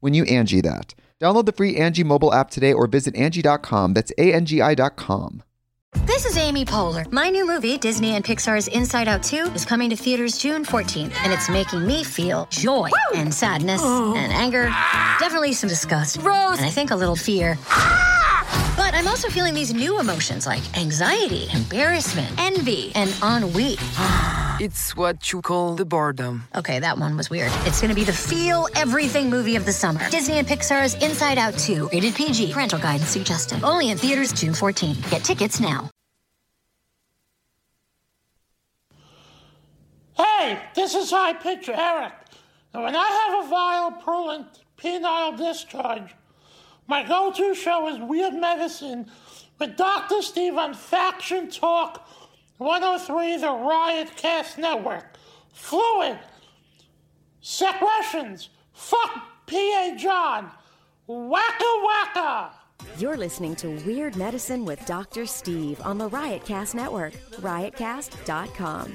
when you Angi that. Download the free Angi mobile app today or visit Angi.com. That's A-N-G-I dot com. This is Amy Poehler. My new movie, Disney and Pixar's Inside Out 2, is coming to theaters June 14th, and it's making me feel joy and sadness oh. and anger, definitely some disgust, Rose, and I think a little fear. Ah! But I'm also feeling these new emotions like anxiety, embarrassment, envy, and ennui. It's what you call the boredom. Okay, that one was weird. It's gonna be the feel everything movie of the summer. Disney and Pixar's Inside Out 2, rated PG, parental guidance suggested. Only in theaters June 14. Get tickets now. Hey, this is High Pitcher Eric. And when I have a vile purulent penile discharge, my go-to show is Weird Medicine with Dr. Steve on Faction Talk 103, the Riot Cast Network. Fluid. Secretions. Fuck P.A. John. Wacka wacka. You're listening to Weird Medicine with Dr. Steve on the Riotcast Network, riotcast.com.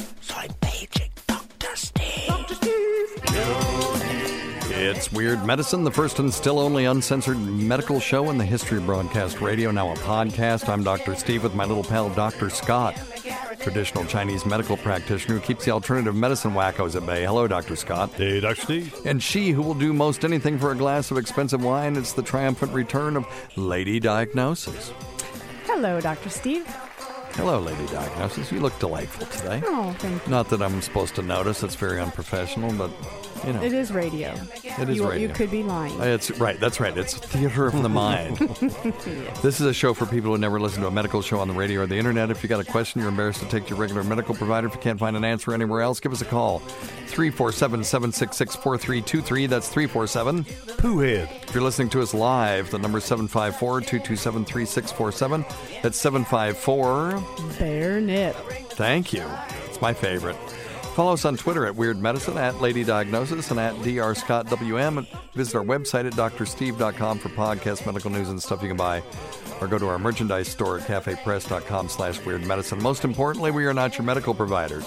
I'm paging Dr. Steve. Dr. It's Weird Medicine, the first and still only uncensored medical show in the history of broadcast radio, now a podcast. I'm Dr. Steve with my little pal, Dr. Scott, traditional Chinese medical practitioner who keeps the alternative medicine wackos at bay. Hello, Dr. Scott. Hey, Dr. Steve. And she who will do most anything for a glass of expensive wine. It's the triumphant return of Lady Diagnosis. Hello, Dr. Steve. Hello, Lady Diagnosis. You look delightful today. Oh, thank you. Not that I'm supposed to notice, it's very unprofessional, but you know. It is radio. It is you, radio. You could be lying. Uh, It's right. That's right. It's theater of the mind. This is a show for people who never listen to a medical show on the radio or the internet. If you got a question, you're embarrassed to take to your regular medical provider. If you can't find an answer anywhere else, give us a call. 347 766 4323. That's 347 Poohhead. If you're listening to us live, the number is 754 227 3647. That's 754 Bare nip. Thank you. It's my favorite. Follow us on Twitter at Weird Medicine, at Lady Diagnosis, and at Dr. Scott WM. Visit our website at drsteve.com for podcast, medical news, and stuff you can buy. Or go to our merchandise store at cafepress.com slash weird medicine. Most importantly, we are not your medical providers.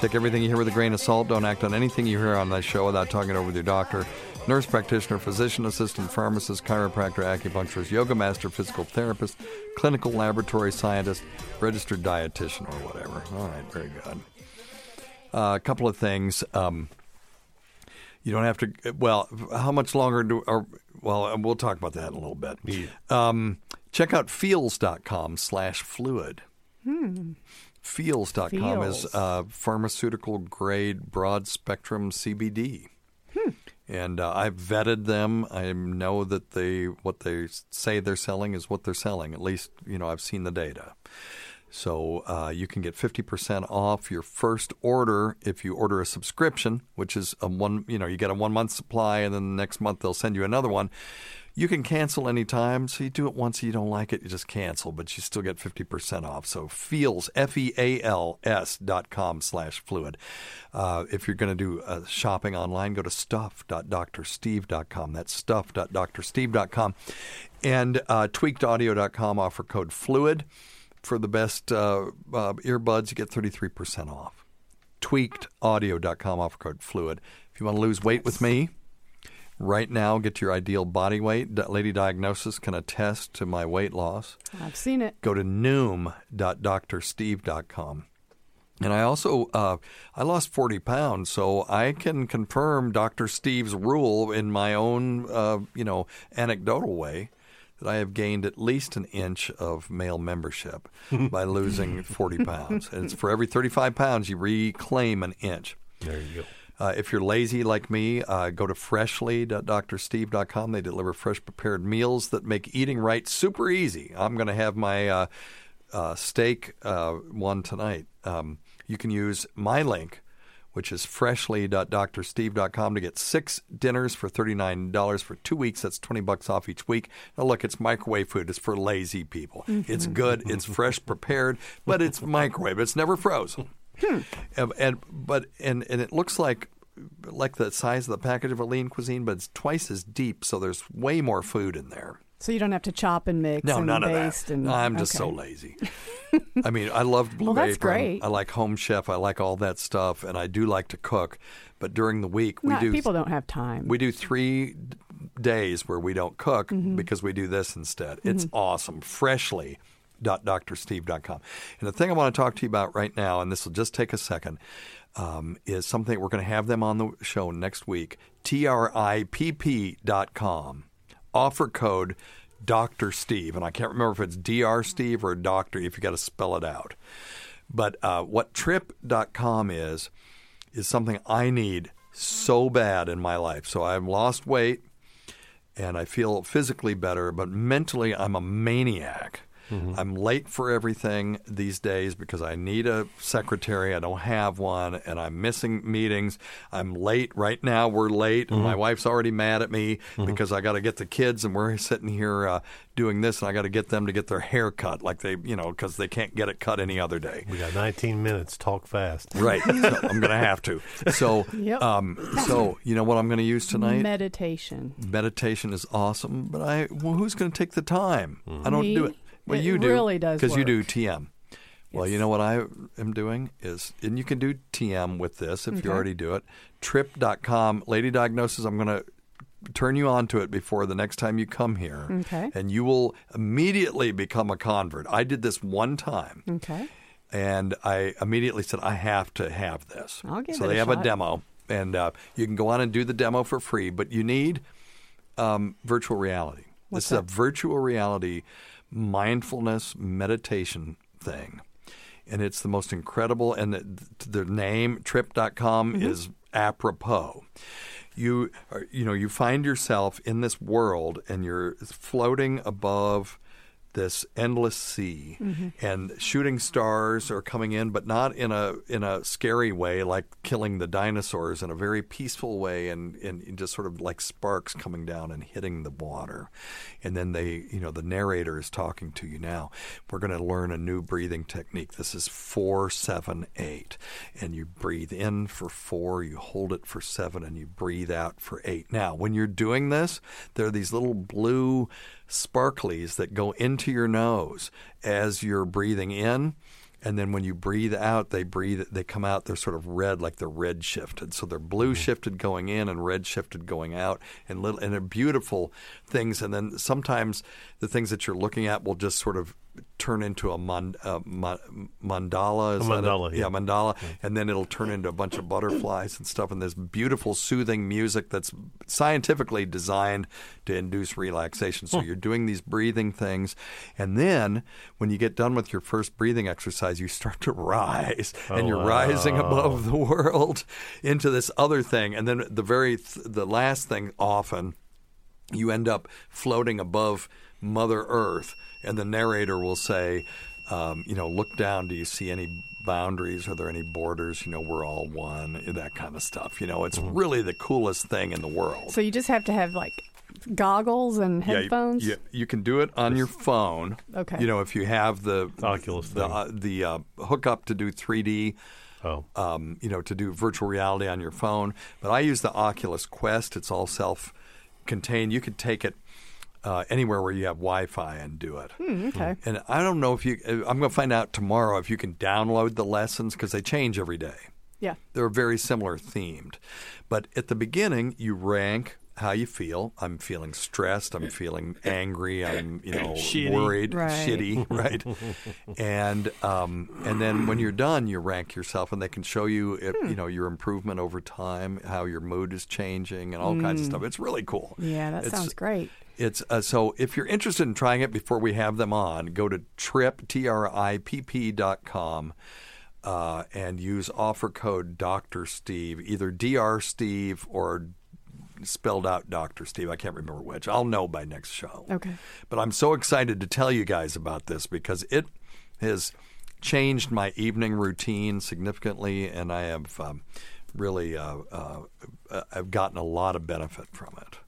Take everything you hear with a grain of salt. Don't act on anything you hear on this show without talking it over with your doctor, nurse practitioner, physician assistant, pharmacist, chiropractor, acupuncturist, yoga master, physical therapist, clinical laboratory scientist, registered dietitian, or whatever. All right, very good. Uh, a couple of things. Um, you don't have to. Well, how much longer do? Or, well, we'll talk about that in a little bit. Um, check out feals.com slash fluid. Hmm. Feals.com is Feals. uh, pharmaceutical grade broad spectrum CBD. Hmm. And uh, I've vetted them. I know that they what they say they're selling is what they're selling. At least you know I've seen the data. So uh, you can get 50% off your first order if you order a subscription, which is a one, you know, you get a one month supply and then the next month they'll send you another one. You can cancel anytime. So you do it once, you don't like it, you just cancel, but you still get 50% off. So Feals, F E A L S dot com slash fluid. Uh, if you're going to do uh, shopping online, go to stuff.drsteve.com. That's stuff.drsteve.com. And uh, tweakedaudio.com offer code fluid for the best uh, uh, earbuds, you get 33% off. Tweakedaudio.com offer code fluid. If you want to lose weight with me, right now, get your ideal body weight. Lady Diagnosis can attest to my weight loss. I've seen it. Go to noom.drsteve.com. And I also uh, I lost 40 pounds, so I can confirm Dr. Steve's rule in my own uh, you know anecdotal way that I have gained at least an inch of male membership by losing 40 pounds. And it's for every 35 pounds you reclaim an inch. There you go. Uh, if you're lazy like me, uh, go to freshly.drsteve.com. They deliver fresh prepared meals that make eating right super easy. I'm going to have my uh, uh, steak uh, one tonight. Um, you can use my link, which is freshly.drsteve.com to get six dinners for $39 for two weeks. That's 20 bucks off each week. Now, look, it's microwave food. It's for lazy people. Mm-hmm. It's good. It's fresh prepared, but it's microwave. It's never frozen. Hmm. And, and but and and it looks like like the size of the package of a lean cuisine, but it's twice as deep, so there's way more food in there. So you don't have to chop and mix No, and none of that. and I'm just so lazy. I mean, I love Blue Well, that's Apron. great. I like Home Chef. I like all that stuff, and I do like to cook. But during the week, we Not- do people don't have time. we do three days where we don't cook Mhm. because we do this instead. It's Mhm. awesome. Freshly. drsteve.com. And the thing I want to talk to you about right now, and this will just take a second, um, is something we're going to have them on the show next week. tripp.com. Offer code Dr. Steve. And I can't remember if it's Dr. Steve or Doctor, if you got to spell it out. But uh, what tripp.com is, is something I need so bad in my life. So I've lost weight and I feel physically better, but mentally I'm a maniac. I'm late for everything these days because I need a secretary. I don't have one, and I'm missing meetings. I'm late right now. We're late, and my wife's already mad at me because I got to get the kids, and we're sitting here uh, doing this, and I got to get them to get their hair cut, like they, you know, because they can't get it cut any other day. We got 19 minutes. Talk fast. Right. So I'm going to have to. So, Yep. um, so you know what I'm going to use tonight? Meditation. Meditation is awesome, but I well, who's going to take the time? I don't do it. Well, It you do really does because you do. TM. Well, you know what I am doing is, and you can do TM with this if Okay. you already do it. Tripp.com, Lady Diagnosis. I'm going to turn you on to it before the next time you come here, Okay. and you will immediately become a convert. I did this one time. Okay. And I immediately said, I have to have this. I'll give so it they a have a demo, and uh, you can go on and do the demo for free, but you need um, virtual reality. What's this is a virtual reality mindfulness meditation thing. And it's the most incredible, and the, the name tripp.com Mm-hmm. is apropos. You, are, you know, you find yourself in this world and you're floating above this endless sea Mm-hmm. and shooting stars are coming in but not in a in a scary way like killing the dinosaurs in a very peaceful way and, and just sort of like sparks coming down and hitting the water. And then they you know the narrator is talking to you now. We're going to learn a new breathing technique. This is 478 and you breathe in for 4 you hold it for 7 and you breathe out for 8 now when you're doing this there are these little blue sparklies that go into your nose as you're breathing in and then when you breathe out, they breathe. They come out. They're sort of red, like they're red shifted. So they're mm-hmm. blue shifted going in and red shifted going out, and little and they're beautiful things. And then sometimes the things that you're looking at will just sort of turn into a mon, uh, mon, mandala. Is A mandala, yeah. yeah, mandala, and then it'll turn into a bunch of butterflies and stuff. And this beautiful, soothing music that's scientifically designed to induce relaxation. So you're doing these breathing things, and then when you get done with your first breathing exercise, you start to rise, and Oh, you're rising above the world into this other thing. And then the very th- the last thing often you end up floating above Mother Earth, and the narrator will say, um, you know, look down. Do you see any boundaries? Are there any borders? You know, we're all one. That kind of stuff. You know, it's Mm-hmm. really the coolest thing in the world. So you just have to have like goggles and Yeah, you- headphones. Yeah, you, can do it on your phone. Okay. You know, if you have the Oculus the thing. uh, the uh, hookup to do 3D. Oh. Um, you know, to do virtual reality on your phone. But I use the Oculus Quest. It's all self-contained. You could take it uh, anywhere where you have Wi-Fi and do it. Hmm, okay. And I don't know if you. uh, I'm going to find out tomorrow if you can download the lessons because they change every day. Yeah. They're very similar themed. But at the beginning, you rank how you feel. I'm feeling stressed. I'm feeling angry. I'm, you know, Shitty. worried, Right. shitty, right? and um, and then when you're done, you rank yourself, and they can show you, if, Hmm. you know, your improvement over time, how your mood is changing, and all kinds of stuff. It's really cool. Yeah, that It's- sounds great. It's uh, so if you're interested in trying it before we have them on, go to trip t r i p p dot com uh, and use offer code Doctor Steve, either Dr. Steve or spelled out Doctor Steve. I can't remember which. I'll know by next show. Okay. But I'm so excited to tell you guys about this because it has changed my evening routine significantly, and I have um, really uh, uh, uh, I've gotten a lot of benefit from it.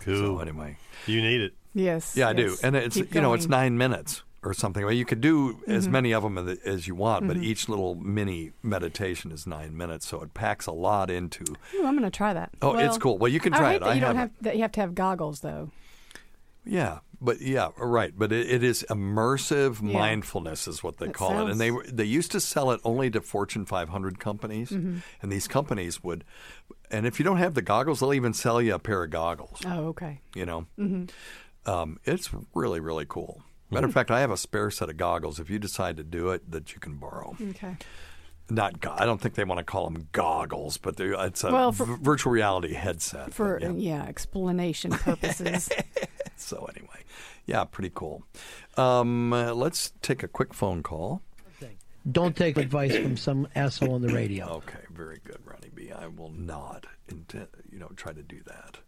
Cool. So anyway, You need it. Yes. yeah, I do, and it's Keep you know it's nine minutes or something. Well, you could do as Mm-hmm. many of them as, as you want, but each little mini meditation is nine minutes, so it packs a lot into. Ooh, I'm going to try that. Oh, it's cool. Well, you can I try hate it. That I you don't have have that you have to have goggles though. Yeah, but yeah, right. But it, it is immersive Yeah. mindfulness, is what they That call it. And they they used to sell it only to Fortune 500 companies, Mm-hmm. and these companies would. And if you don't have the goggles, they'll even sell you a pair of goggles. Oh, okay. You know, Mm-hmm. um, it's really really cool. Matter of fact, I have a spare set of goggles. If you decide to do it, that you can borrow. Okay. Not, go- I don't think they want to call them goggles, but they're- it's a Well, for- v- virtual reality headset. For but yeah. yeah. explanation purposes. So anyway, yeah, pretty cool. Um, uh, let's take a quick phone call. Don't take advice from some asshole on the radio. Okay, very good, Ronnie B. I will not, intend, you know, try to do that.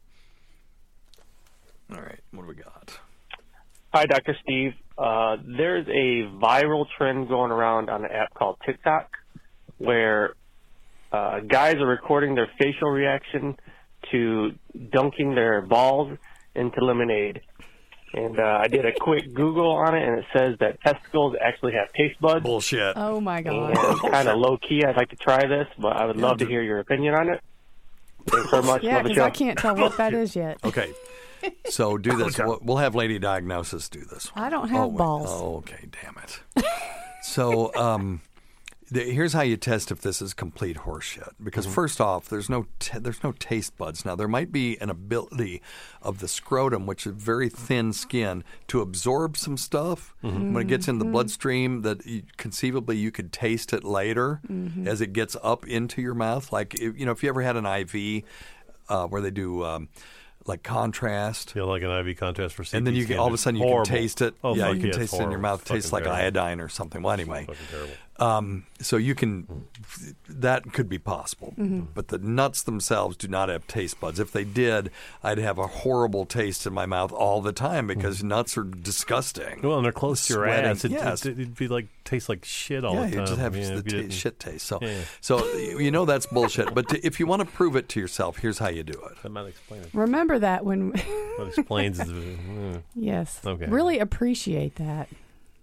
All right, what do we got? Hi, Dr. Steve. Uh, there's a viral trend going around on an app called TikTok where uh, guys are recording their facial reaction to dunking their balls into lemonade. And uh, I did a quick Google on it, and it says that testicles actually have taste buds. Bullshit. oh my god. And kind of low key, I'd like to try this, but I would love to hear your opinion on it. Thanks so much. Yeah, love the because show. I can't tell what that is yet. Okay, so do this. We'll, we'll have Lady Diagnosis do this. I don't have oh, balls. Oh, okay, damn it. so, um, the, here's how you test if this is complete horseshit. Because first off, there's no t- there's no taste buds. Now there might be an ability of the scrotum, which is very thin skin, to absorb some stuff when it gets in the bloodstream. That you, conceivably you could taste it later as it gets up into your mouth. Like if, you know, if you ever had an IV uh, where they do. Um, like contrast, Feel like an IV contrast for CT and then you get, all of a sudden you horrible. can taste it. Oh, yeah, you can it's taste it in your mouth. It tastes like terrible. iodine or something. Well, anyway, Fucking terrible. Um, so you can that could be possible, but the nuts themselves do not have taste buds. If they did, I'd have a horrible taste in my mouth all the time because nuts are disgusting. Well, and they're close to your Sweating. ass. It, Yes. it, would be like taste like shit all yeah, the you time. just have Yeah, the if ta- shit taste. So, Yeah. so you know that's bullshit. But to, if you want to prove it to yourself, here's how you do it. That might explain it. Remember that when That explains the. yes. Okay. Really appreciate that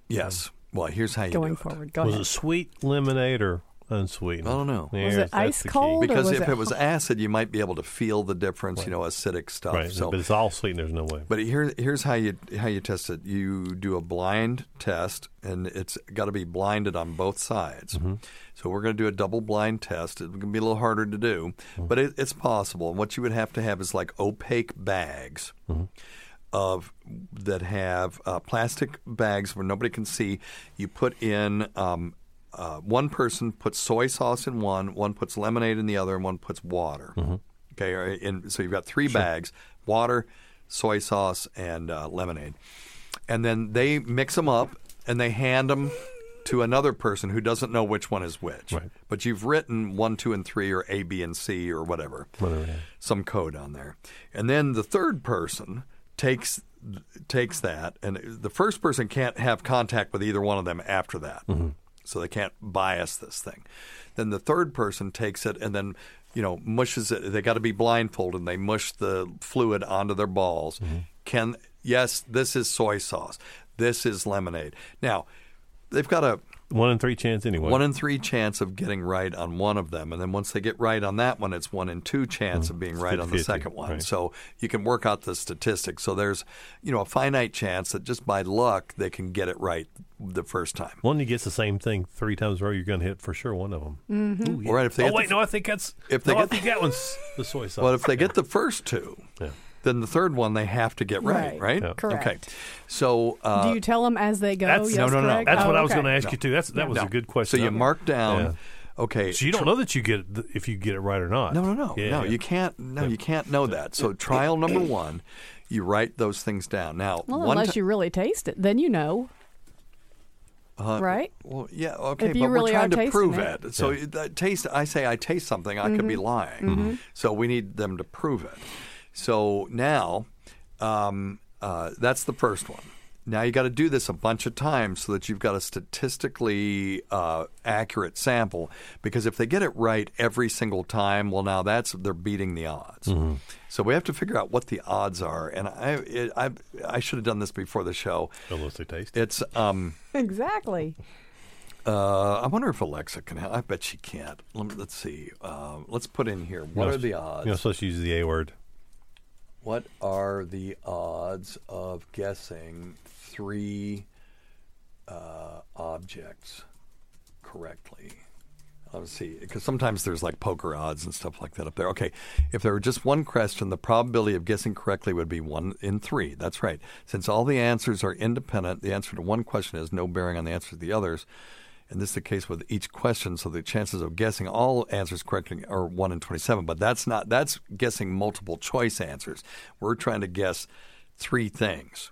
Yes. Well, here's how you going do it. forward. Go was ahead. it sweet lemonade or unsweetened. I don't know. Yeah, Was it ice cold Because if it it was acid, you might be able to feel the difference. You know, acidic stuff. Right, So, but it's all sweet. There's no way. But here, here's how you how you test it. You do a blind test, and it's got to be blinded on both sides. Mm-hmm. So we're going to do a double blind test. It's going to be a little harder to do, Mm-hmm. but it, it's possible. And what you would have to have is like opaque bags. Mm-hmm. Of that have uh, plastic bags where nobody can see. You put in um, uh, one person puts soy sauce in one, one puts lemonade in the other, and one puts water. Mm-hmm. Okay, in, so you've got three bags: water, soy sauce, and uh, lemonade. And then they mix them up and they hand them to another person who doesn't know which one is which. Right. But you've written one, two, and three, or A, B, and C, or whatever, Whatever. some code on there. And then the third person takes takes that, and the first person can't have contact with either one of them after that, mm-hmm. so they can't bias this thing. Then the third person takes it and then you know mushes it. They got to be blindfolded. and They mush the fluid onto their balls. Mm-hmm. Can yes, this is soy sauce. This is lemonade. Now they've got a One in three chance anyway. one in three chance of getting right on one of them, and then once they get right on that one, it's one in two chance of being right on the 50-50, second one. right. So you can work out the statistics. So there's you know a finite chance that just by luck they can get it right the first time. One that gets the same thing three times in a row, you're going to hit for sure one of them. Mm-hmm. All right, if they oh get wait, the, no, I think that's. if they no, I get- think that one's the soy sauce. well, if they get the first two, Yeah. Then the third one they have to get right, Right. right? Yeah. Okay. Correct. So uh, Do you tell them as they go? That's- yes, No, no, no. correct? That's Oh, what I was going to ask you too. That's that was no. a good question. So you mark down. Yeah. Okay. So you don't know that you get it, if you get it right or not. No, no, no, Yeah, no. yeah. You can't. No, you can't know that. So trial number one, you write those things down. Now, Well, unless ti- you really taste it, then you know, uh, right? Well, yeah, okay, If you but really we're are trying to tasting prove it. it. So that taste, I say I taste something, I could be Mm-hmm. lying. So we need them to prove it. So now, um, uh, that's the first one. Now you got to do this a bunch of times so that you've got a statistically uh, accurate sample. Because if they get it right every single time, well, now that's they're beating the odds. Mm-hmm. So we have to figure out what the odds are. And I, it, I, I should have done this before the show. Unless they taste. It's um, Exactly. uh, I wonder if Alexa can help. I bet she can't. Let me, let's see. Uh, let's put in here. What are the odds? You're not supposed to use the A word. What are the odds of guessing three uh, objects correctly? Let's see, because sometimes there's like poker odds and stuff like that up there. Okay, if there were just one question, the probability of guessing correctly would be one in three. That's right. Since all the answers are independent, the answer to one question has no bearing on the answer to the others. And this is the case with each question, so the chances of guessing all answers correctly are one in twenty-seven. But that's not that's guessing multiple choice answers. We're trying to guess three things.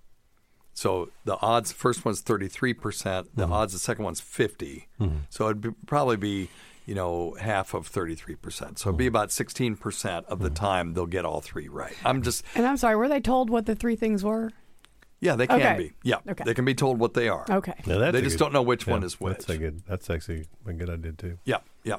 So the odds first one's thirty-three percent. The mm-hmm. odds the second one's 50 mm-hmm. So it'd be, probably be you know half of thirty-three percent. So it'd be mm-hmm. about sixteen percent of the time they'll get all three right. I'm just And I'm sorry, were they told what the three things were? Yeah they can Okay. be yeah Okay. they can be told what they are. Okay. Now, that's They a just good- don't know which yeah, one is which. That's a good. That's actually a good idea too. Yeah, yeah.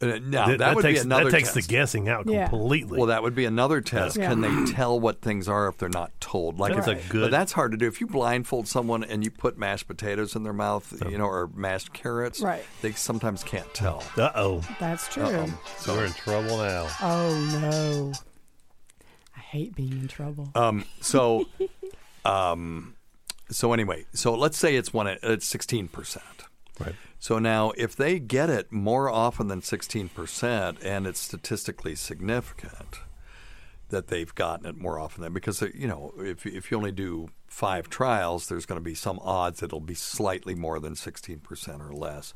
Uh, now That- that, that would takes- be another that takes the test. guessing out Yeah. completely. Well, that would be another test. Yeah. Can they tell what things are if they're not told? Like, That's if, a good- but that's hard to do. If you blindfold someone and you put mashed potatoes in their mouth, you know, or mashed carrots, Right. They sometimes can't tell. Uh oh. That's true. Uh-oh. So we're in trouble now. Oh no. I hate being in trouble. Um, so, um, so anyway, so let's say it's one. It's sixteen percent. Right. So now, if they get it more often than 16%, and it's statistically significant that they've gotten it more often than because you know if if you only do five trials, there's going to be some odds that it'll be slightly more than 16% or less.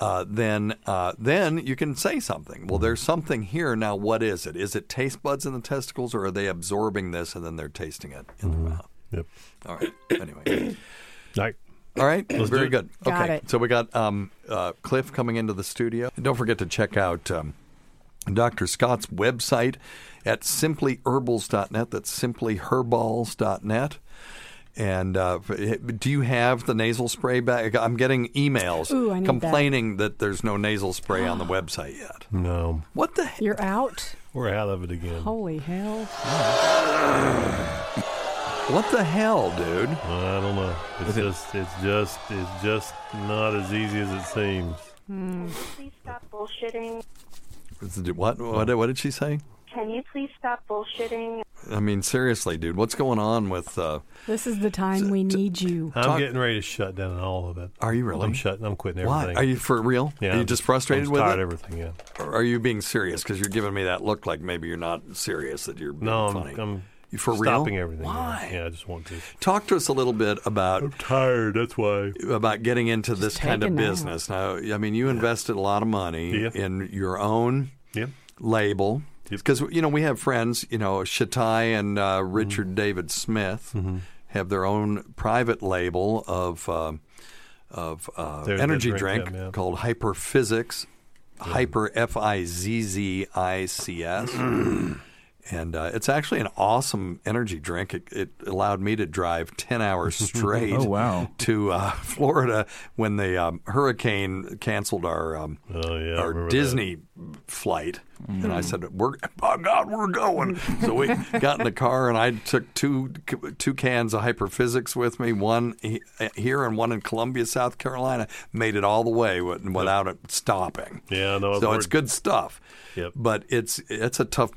Uh, then uh, then you can say something. Well, there's something here now. What is it? Is it taste buds in the testicles, or are they absorbing this and then they're tasting it in their mouth? Yep. All right. Anyway. All right. All right, Let's very good. Got okay, it. so we got um, uh, Cliff coming into the studio. And don't forget to check out um, Dr. Scott's website at simplyherbals.net. That's simplyherbals.net. And uh, do you have the nasal spray bag? I'm getting emails Ooh, I need that. complaining that. there's no nasal spray on the website yet. No, What the heck? You're out? we're out of it again. Holy hell. What the hell, dude? I don't know. It's just. It's just. It's just not as easy as it seems. Can you please stop bullshitting? What? What? What did she say? Can you please stop bullshitting? I mean, seriously, dude, what's going on with? Uh, This is the time we need you. I'm Talk- getting ready to shut down all of it. Are you really? I'm shutting. I'm quitting everything. why? Are you for real? Yeah. Are you I'm just frustrated I'm with tired it? everything. Yeah. Or are you being serious? Because you're giving me that look like maybe you're not serious. That you're being No, I'm, funny. I'm you for real? stopping everything. yeah. Why? Yeah, I just want to. Talk to us a little bit about. I'm tired. That's why. About getting into this kind of take a business. Now, I mean, you invested a lot of money in your own label. Because you know we have friends, you know Shatai and uh, Mm-hmm. Richard David Smith have their own private label of uh, of uh, Their- their energy drink, drink, yeah, yeah. called HyperFizzics, Hyper F I Z Z I C S. And uh, it's actually an awesome energy drink. It, it allowed me to drive 10 hours straight Oh, wow. to uh, Florida when the um, hurricane canceled our um, Oh, yeah, our remember Disney flight. And I said, "We're by God, we're going." So we got in the car, and I took two two cans of HyperFizzics with me, one here and one in Columbia, South Carolina. Made it all the way with- without it stopping. Yeah, no. So it's good stuff. Yep. But it's it's a tough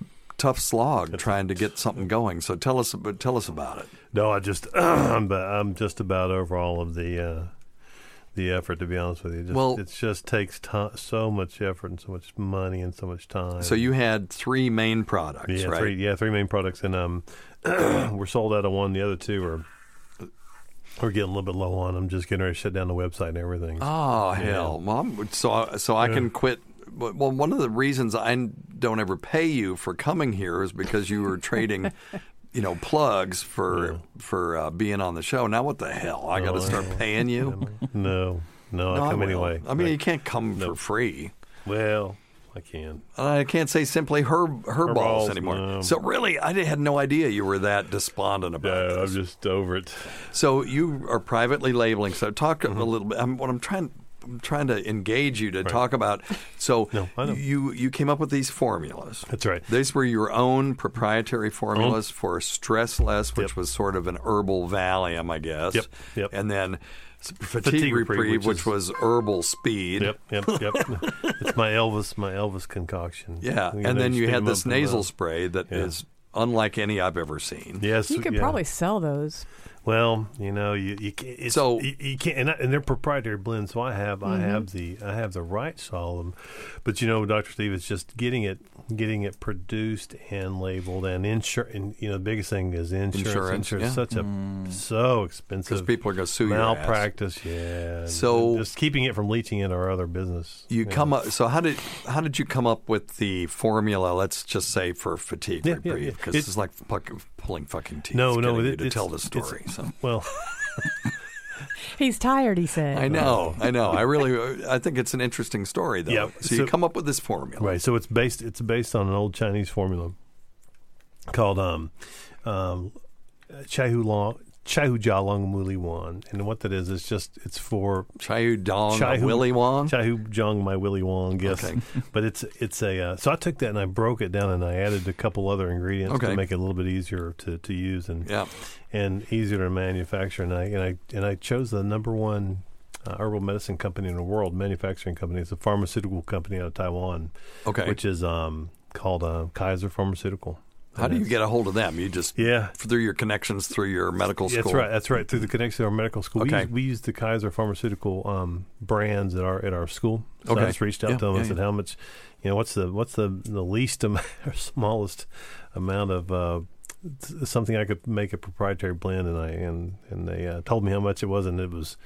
tough slog trying to get something going. So tell us tell us about it. No, I just I'm, I'm just about over all of the uh, the effort. To be honest with you, just, Well- it just takes ti so much effort and so much money and so much time. So you had three main products, yeah, right? three yeah three main products, and um, we're sold out of one. The other two are we're getting a little bit low on them. Just getting ready to shut down the website and everything. Oh Yeah. hell, mom! So so I Yeah. can quit. Well, one of the reasons I don't ever pay you for coming here is because you were trading, you know, plugs for for uh, being on the show. Now what the hell? I got to start paying you. No, no, I come will. anyway. I mean, I- you can't come for free. Well, I can. I can't say simply herb her balls balls, anymore. no. So really, I had no idea you were that despondent about No, this. I'm just over it. So you are privately labeling. So talk Mm-hmm. a little bit. I'm, what I'm trying. I'm trying to engage you to talk about. So I know. you you came up with these formulas. That's right. These were your own proprietary uh-huh. formulas for Stress Less, which was sort of an herbal Valium, I guess. Yep, yep. And then Fatigue, Fatigue Reprieve, Reprieve, which, which was herbal speed. Yep, yep, yep. it's my Elvis, my Elvis concoction. Yeah, We and gotta then you had this nasal spray that is Yeah. unlike any I've ever seen. Yes, You could yeah. probably sell those. Well, you know, you you can't. It's, So- you, you can't, and, I- and they're proprietary blends. So I have I Mhm. have the I have the rights to all of them, but you know, Doctor Steve, it's just getting it getting it produced and labeled and insure. And you know, the biggest thing is insurance. Insurance, Insurance, yeah. is such a mm. so expensive. 'Cause people are gonna sue your ass. malpractice. Yeah. So- just keeping it from leaching into our other business. You come up. So how did how did you come up with the formula? Let's just say for fatigue Yeah, yeah, reprieve, yeah. because It- this is like fucking pulling fucking teeth. No, no, it- to tell the story. So Well, He's tired, he said. I know, I know. I really, I think it's an interesting story though. Yeah, so, you come up with this formula, Right. So it's based it's based on an old Chinese formula called um um Chai Hu Long Chai Hu Jia Long Muli Wan. And what that is is just it's for Chai Hu Dong Chai Willy Wong. Chai Hu Jong my Willy Wong, yes. Okay. but it's it's a uh, so I took that and I broke it down and I added a couple other ingredients Okay. to make it a little bit easier to, to use and Yeah. and easier to manufacture. And I and I and I chose the number one uh, herbal medicine company in the world, manufacturing company. It's a pharmaceutical company out of Taiwan. Okay. which is um, called uh, Kaiser Pharmaceutical. How do you get a hold of them? You just Yeah. through your connections through your medical school. That's right. That's right. Through the connection to our medical school, we, Okay. use, we use the Kaiser Pharmaceutical um, brands at our at our school. So Okay. I just reached out Yeah, to them yeah, and said, yeah. "How much? You know, what's the what's the the least amount or smallest amount of uh, something I could make a proprietary blend?" And I and and they uh, told me how much it was, and it was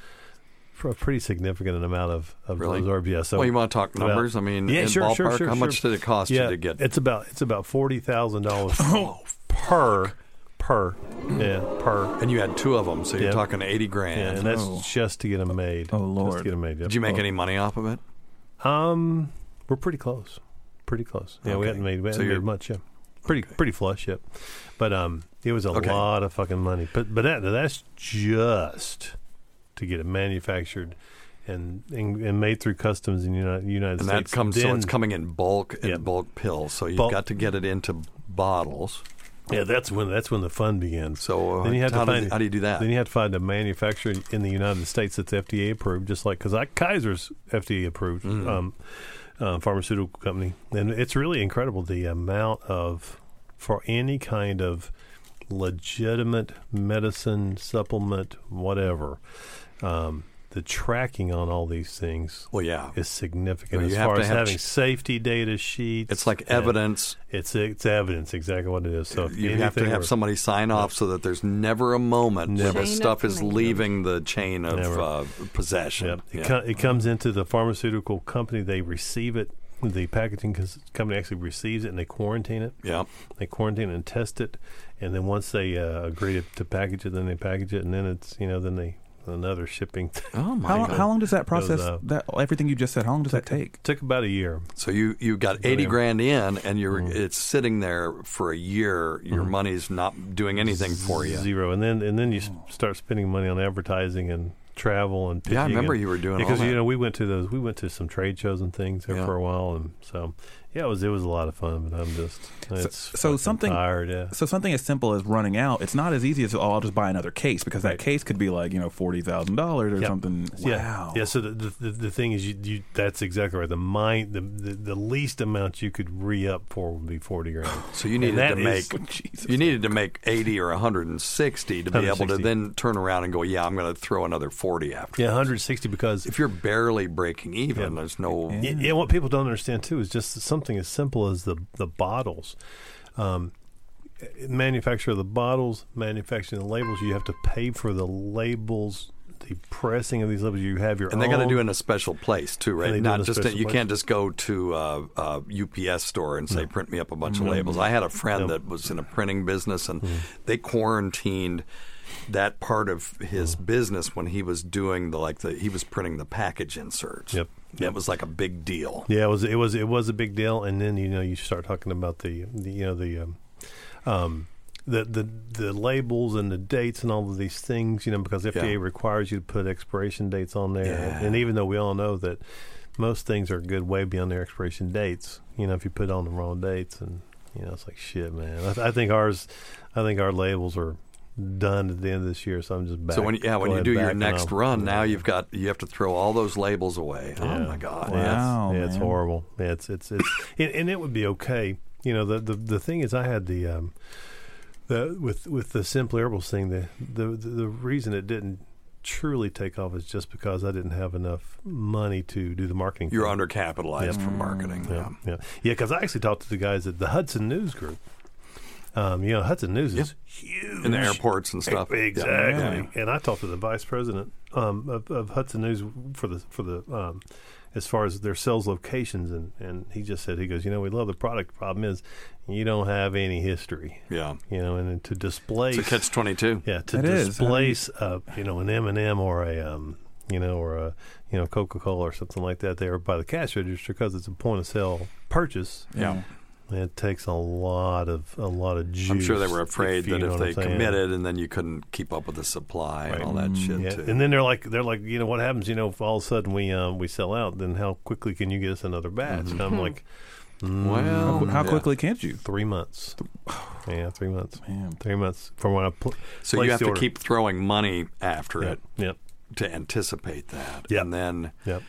a pretty significant amount of of Really? those. Yeah. So Well, you wanna talk it's about- numbers? I mean, yeah, in sure, sure, ballpark, sure, how sure. much did it cost you to get- It's about it's about forty thousand dollars per per yeah per. And you had two of them, so you're Yeah. talking eighty grand. Yeah, and that's Oh. just to get them made. Oh, Just Lord. to get them made. Yep. Did you make any money off of it? Um, we're pretty close. Pretty close. Yeah, we Okay. hadn't made we hadn't you're- made much. Yeah, pretty pretty flush. Yep. But um, it was a Okay. lot of fucking money. But but that that's just to get it manufactured. And, and, and made through customs in the United, United And States. that comes so it's coming in bulk in Yep. bulk pills. So you've Bulk. got to get it into bottles. Yeah, that's when that's when the fun begins. So uh, then you have how, to do- find how do you do that? Then you have to find a manufacturer in the United States that's FDA approved, just like because Kaiser's FDA approved Mm. um, uh, pharmaceutical company, and it's really incredible the amount of for any kind of legitimate medicine supplement, whatever. Um, the tracking on all these things, well, yeah, is significant Well, as far as having ch- safety data sheets. It's like evidence. It's it's evidence exactly what it is. So if you have to have were- somebody sign off so that there's never a moment where Never. the stuff is leaving the chain of uh, possession. Yep. It, Yeah. co- it comes into the pharmaceutical company. They receive it. The packaging company actually receives it and they quarantine it. Yep. They quarantine and test it, and then once they uh, agree to, to package it, then they package it, and then it's you know then they another shipping. Oh How, long- how long does that process? Goes up. That everything you just said. How long does that take? Took about a year. So you you got eighty Yeah. grand in, and you're Mm-hmm. it's sitting there for a year. Your money's not doing anything for you. Zero, and then and then you s- start spending money on advertising and travel and Yeah, I remember and- you were doing all because you know we went to those we went to some trade shows and things there Yeah. for a while, and so yeah, it was it was a lot of fun. But I'm just it's so something tired. Yeah. So something as simple as running out. It's not as easy as oh, I'll just buy another case because that case could be like you know forty thousand dollars or Yep. something. Yeah, Wow. yeah. So the, the the the thing is, you, you that's exactly right. The mind, the, the the least amount you could re up for would be forty grand. So you needed that to is- make you needed to make eighty or hundred and sixty to be able to then turn around and go, yeah, I'm going to throw another forty after. yeah, 160 because If you're barely breaking even, there's no. Yeah, yeah, what people don't understand too is just something as simple as the the bottles. Um, manufacture of the bottles, manufacturing the labels. You have to pay for the labels, the pressing of these labels. You have your And they got to do it in a special place too, right? Not in a just you place. can't just go to a, a UPS store and say, No. "Print me up a bunch No. of labels." I had a friend No. that was in a printing business, and Mm. they quarantined that part of his Mm. business when he was doing the like the he was printing the package inserts. Yep. It was like a big deal. Yeah, it was it was it was a big deal, and then you know you start talking about the, the you know the um, um, the the the labels and the dates and all of these things, you know, because FDA Yeah. requires you to put expiration dates on there, Yeah. and even though we all know that most things are good way beyond their expiration dates, you know, if you put on the wrong dates, and you know, it's like shit, man. I, th- I think ours, I think our labels are done at the end of this year, so I'm just back. so when yeah, when you do your next I'll- run, now you've got you have to throw all those labels away. Oh my god! Yeah, it's- Wow, yeah, it's horrible. Yeah, it's it's it's and, and it would be okay. You know, the the the thing is, I had the um the with with the simple herbals thing. The the the, the reason it didn't truly take off is just because I didn't have enough money to do the marketing. You're thing. undercapitalized Yep. for marketing. Yeah, yeah, yeah. Because I actually talked to the guys at the Hudson News Group. Um, you know, Hudson News is huge In the airports and stuff. Exactly. Yeah. And I talked to the vice president um, of, of Hudson News for the for the um, as far as their sales locations, and, and he just said he goes, you know, we love the product. Problem is, you don't have any history. Yeah. You know, and to displace It's a catch twenty two. yeah, to It is. displace uh, you know an M and M or a um, you know or a you know Coca Cola or something like that there by the cash register because it's a point of sale purchase. Yeah. It takes a lot of a lot of juice. I'm sure they were afraid that if they committed and then you couldn't keep up with the supply and all that shit Yeah, too. and then they're like, they're like, you know, what happens? You know, if all of a sudden we um, we sell out, then how quickly can you get us another batch? And I'm like, mm, Well, how yeah. quickly can't you? Three months. Yeah, three months. Man. Three months from when I pl- so placed you have the to order. keep throwing money after Yep. it Yep. to anticipate that. Yep. And then Yep.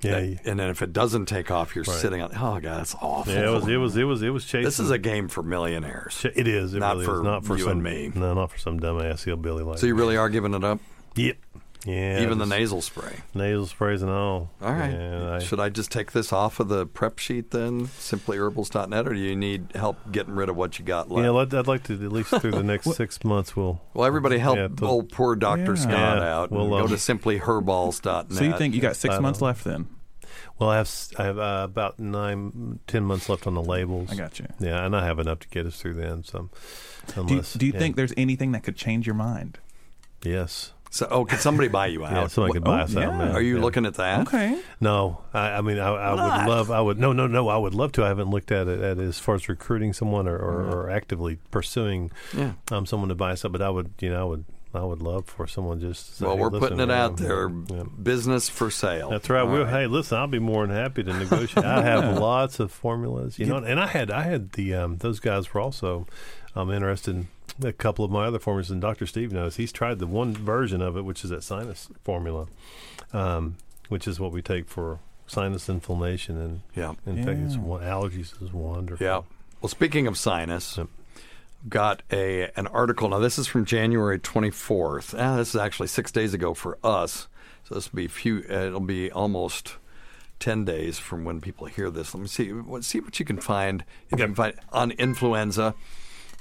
Yeah. that- and then if it doesn't take off, you're Right. sitting on. Oh god, that's awful. yeah, it was. It was. It was. It was chasing. This is a game for millionaires. It is. It not really for is. Not for you some, and me. No, not for some dumbass hillbilly like. So you really are giving it up, Yep. Yeah. even the nasal spray. nasal sprays and all. All right. Yeah, I- Should I just take this off of the prep sheet then, simplyherbals.net, or do you need help getting rid of what you got left? yeah, let- I'd like to at least through the next six months. We'll. well, everybody help Yeah, old poor Dr. Yeah. Scott Yeah, out. we'll, and go um, to simplyherballs.net. So you think you got six months know. left then? Well, I have s- I have uh, about nine, ten months left on the labels. I got you. Yeah, and I have enough to get us through then. So, Do you, do you yeah. think there's anything that could change your mind? Yes. So, oh, could somebody buy you out? Yeah, somebody could buy us oh, out. yeah. Are you Yeah. looking at that? Okay. No, I, I mean, I, I would love. I would no, no, no. I would love to. I haven't looked at it at as far as recruiting someone or, or, or actively pursuing Yeah. um, someone to buy us up. But I would, you know, I would I would love for someone just to say, Well, we're listen, putting it out there. Business for sale. That's right. All We'll, Hey, listen, I'll be more than happy to negotiate. I have Yeah. lots of formulas, you know, and I had I had the um, those guys were also um, interested in a couple of my other formulas, and Doctor Steve knows he's tried the one version of it, which is that sinus formula, um, which is what we take for sinus inflammation and Yeah. in fact, it's Yeah. one, allergies is wonderful. Yeah. Well, speaking of sinus, got a an article. Now, this is from January 24th. Ah, this is actually six days ago for us. So this will be few. Uh, it'll be almost ten days from when people hear this. Let me see. See what you can find. If you can find on influenza.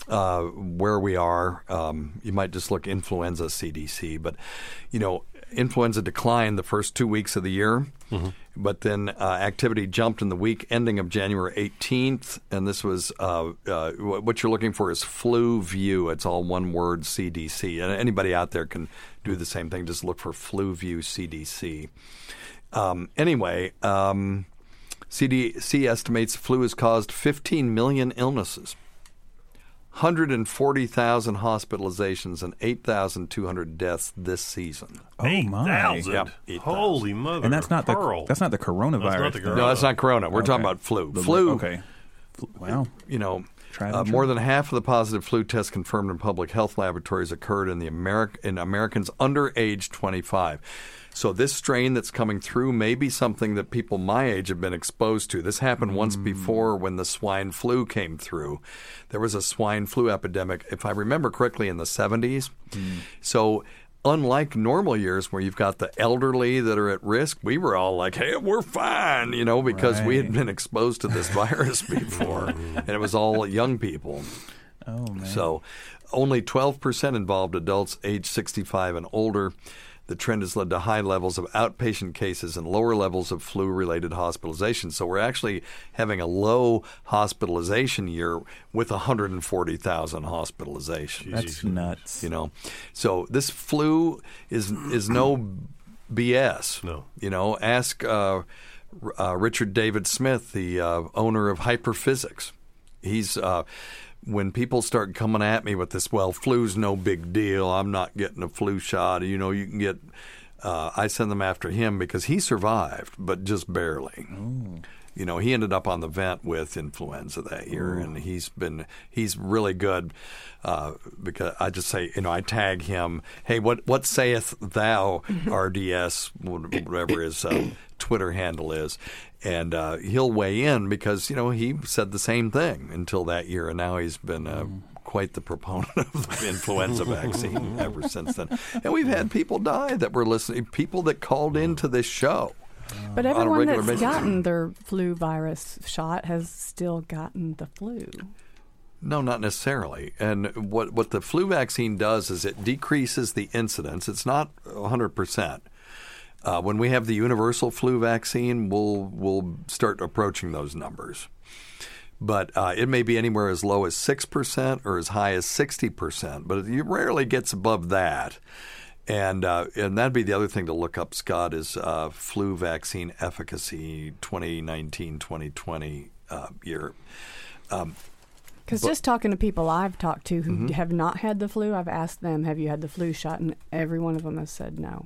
Uh, where we are, um, you might just look influenza CDC, but you know, influenza declined the first two weeks of the year, but then uh, activity jumped in the week ending of January 18th, and this was uh, uh, what you're looking for is flu view. It's all one word CDC, and anybody out there can do the same thing. Just look for flu view CDC. Um, anyway. Um, CDC estimates flu has caused 15 million illnesses. 140,000 hospitalizations and 8,200 deaths this season. Eight oh, thousand. Yep, Holy mother! And that's not the pearl. that's not the coronavirus. That's not the though. No, that's not corona. We're talking about flu. The- flu. Okay. Fl- Wow. You know, Tried uh, more than half of the positive flu tests confirmed in public health laboratories occurred in the Ameri- in Americans under age 25. So this strain that's coming through may be something that people my age have been exposed to. This happened once Mm. before when the swine flu came through. There was a swine flu epidemic, if I remember correctly, in the 70s. Mm. So unlike normal years where you've got the elderly that are at risk, we were all like, hey, we're fine, you know, because we had been exposed to this virus before. and it was all young people. Oh man. So only 12% involved adults age 65 and older. The trend has led to high levels of outpatient cases and lower levels of flu related hospitalizations. So we're actually having a low hospitalization year with 140,000 hospitalizations. That's nuts. You know, so this flu is is no BS. No. You know, ask uh, uh, Richard David Smith, the uh, owner of HyperFizzics. He's uh, when people start coming at me with this, well, flu's no big deal. I'm not getting a flu shot. You know, you can get. Uh, I send them after him because he survived, but just barely. You know, he ended up on the vent with influenza that year, and he's been he's really good. Uh, because I just say, you know, I tag him. Hey, what what saith thou, RDS, whatever is uh, Twitter handle is, and uh, he'll weigh in because you know he said the same thing until that year, and now he's been. Uh, Quite the proponent of the influenza vaccine ever since then, and we've had people die that were listening. People that called into this show. But on a everyone regular that's basis. gotten their flu virus shot has still gotten the flu. No, not necessarily. And what what the flu vaccine does is it decreases the incidence. It's not 100 percent. Uh, when we have the universal flu vaccine, we'll we'll start approaching those numbers. But uh, it may be anywhere as low as six percent or as high as sixty percent. But it rarely gets above that. And uh, and that'd be the other thing to look up, Scott, is uh, flu vaccine efficacy 2019-2020 uh, year. Um, Because just talking to people I've talked to who Mhm. have not had the flu, I've asked them, "Have you had the flu shot?" And every one of them has said no.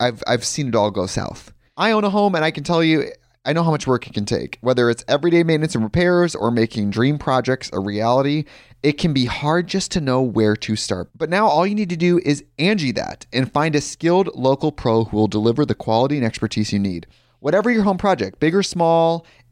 I've I've seen it all go south. I own a home, and I can tell you, I know how much work it can take. Whether it's everyday maintenance and repairs or making dream projects a reality, it can be hard just to know where to start. But now all you need to do is Angi that and find a skilled local pro who will deliver the quality and expertise you need. Whatever your home project, big or small,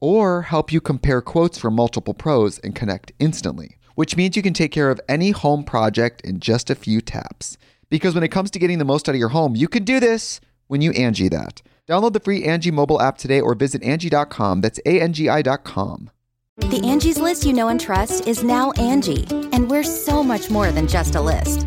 or help you compare quotes from multiple pros and connect instantly, which means you can take care of any home project in just a few taps. Because when it comes to getting the most out of your home, you can do this when you Angi that. Download the free Angi mobile app today or visit Angi.com. That's A-N-G-I dot com. The Angie's list you know and trust is now Angi, and we're so much more than just a list.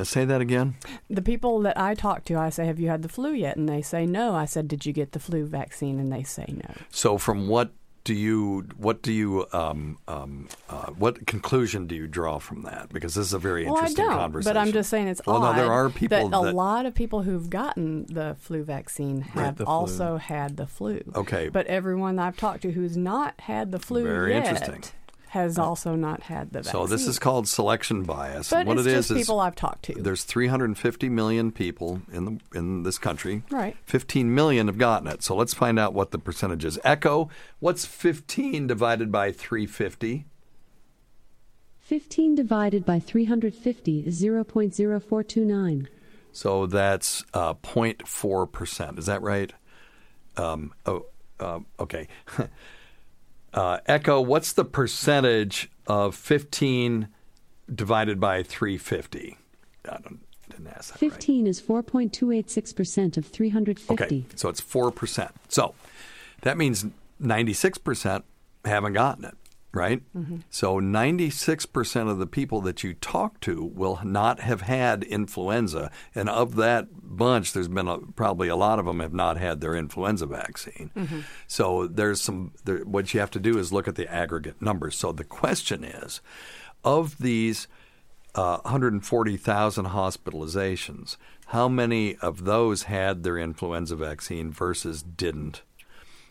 Let's say that again. The people that I talk to, I say, Have you had the flu yet? And they say no. I said, Did you get the flu vaccine? And they say no. So, from what do you what do you um, um, uh, what conclusion do you draw from that? Because this is a very well, interesting I don't, conversation. But I'm just saying it's well, odd. no, there are people that, that a lot of people who've gotten the flu vaccine have flu. also had the flu. Okay. But everyone I've talked to who's not had the flu Very yet interesting. Has also not had the vaccine. So this is called selection bias. But and what it's it just is is people I've talked to. There's 350 million people in the in this country. Right. 15 million have gotten it. So let's find out what the percentage is. Echo, what's 15 divided by 350? 15 divided by 350 is 0.0429. So that's uh, 0.4 percent. Is that right? Um, oh, uh, okay. uh, Echo, what's the percentage of 15 divided by 350? I don't, didn't ask that. 15 is 4.286% of 350. Okay, so it's 4%. So that means 96% haven't gotten it, right? Mhm. So 96% of the people that you talk to will not have had influenza. And of that bunch, there's been a, probably a lot of them have not had their influenza vaccine. Mhm. So there's some, there, what you have to do is look at the aggregate numbers. So the question is of these uh, 140,000 hospitalizations, how many of those had their influenza vaccine versus didn't,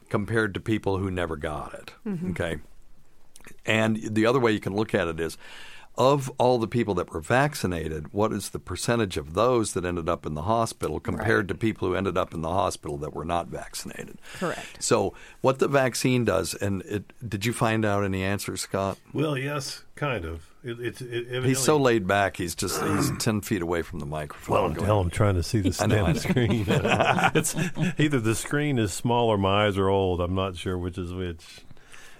compared to people who never got it? Mhm. Okay. And the other way you can look at it is of all the people that were vaccinated, what is the percentage of those that ended up in the hospital compared to people who ended up in the hospital that were not vaccinated? Correct. So, what the vaccine does, and it, did you find out any answers, Scott? Well, yes, kind of. It, it's it, He's so laid back. He's just he's ten feet away from the microphone. Well, I'm, Go hell, ahead. I'm trying to see the I know, I damn know. screen. it's either the screen is small or my eyes are old. I'm not sure which is which.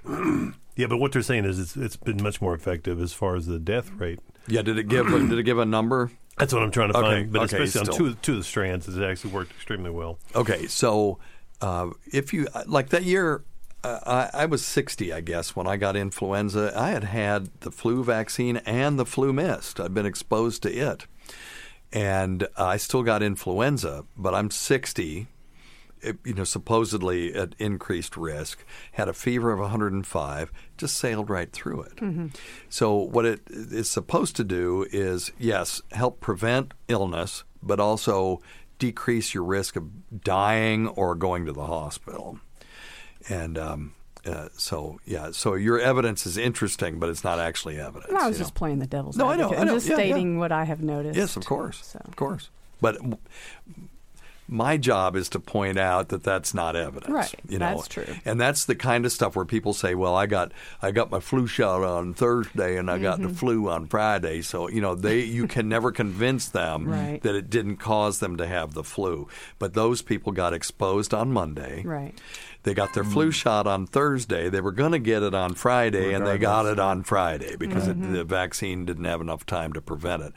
yeah, but what they're saying is it's, it's been much more effective as far as the death rate. Yeah, did it give did it give a number? That's what I'm trying to Okay, find. But okay, especially on two, two of the strands, it actually worked extremely well. Okay, so uh, if you like that year, uh, I, I was 60, I guess, when I got influenza. I had had the flu vaccine and the flu mist. I'd been exposed to it, and I still got influenza. But I'm 60. You know, supposedly at increased risk, had a fever of 105, just sailed right through it. Mhm. So, what it is supposed to do is, yes, help prevent illness, but also decrease your risk of dying or going to the hospital. And um, uh, so, yeah, so your evidence is interesting, but it's not actually evidence. No, I was just know? playing the devil's No, I know, advocate. I I'm know. just Yeah, yeah. stating what I have noticed. Yes, of course, So. of course. But My job is to point out that that's not evidence. Right. You know? That's true. And that's the kind of stuff where people say, "Well, I got I got my flu shot on Thursday and I got the Mhm. flu on Friday." So you know they you can never convince them Right. that it didn't cause them to have the flu. But those people got exposed on Monday. Right. They got their flu shot on Thursday. They were going to get it on Friday, and they got it on Friday because it, Mhm. the vaccine didn't have enough time to prevent it.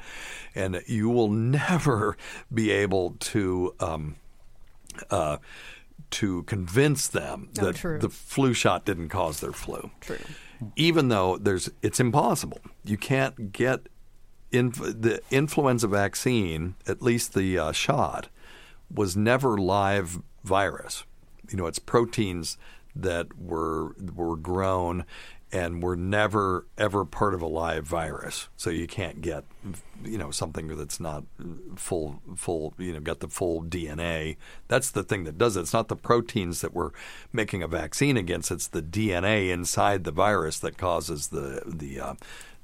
And you will never be able to. Um, uh, to convince them Oh, that true. the flu shot didn't cause their flu. True. Even though there's, it's impossible. You can't get inf- the influenza vaccine, at least the uh, shot, was never live virus. You know, it's proteins that were were grown and were never ever part of a live virus. So you can't get you know something that's not full full you know got the full DNA. That's the thing that does it. It's not the proteins that we're making a vaccine against. It's the DNA inside the virus that causes the the uh,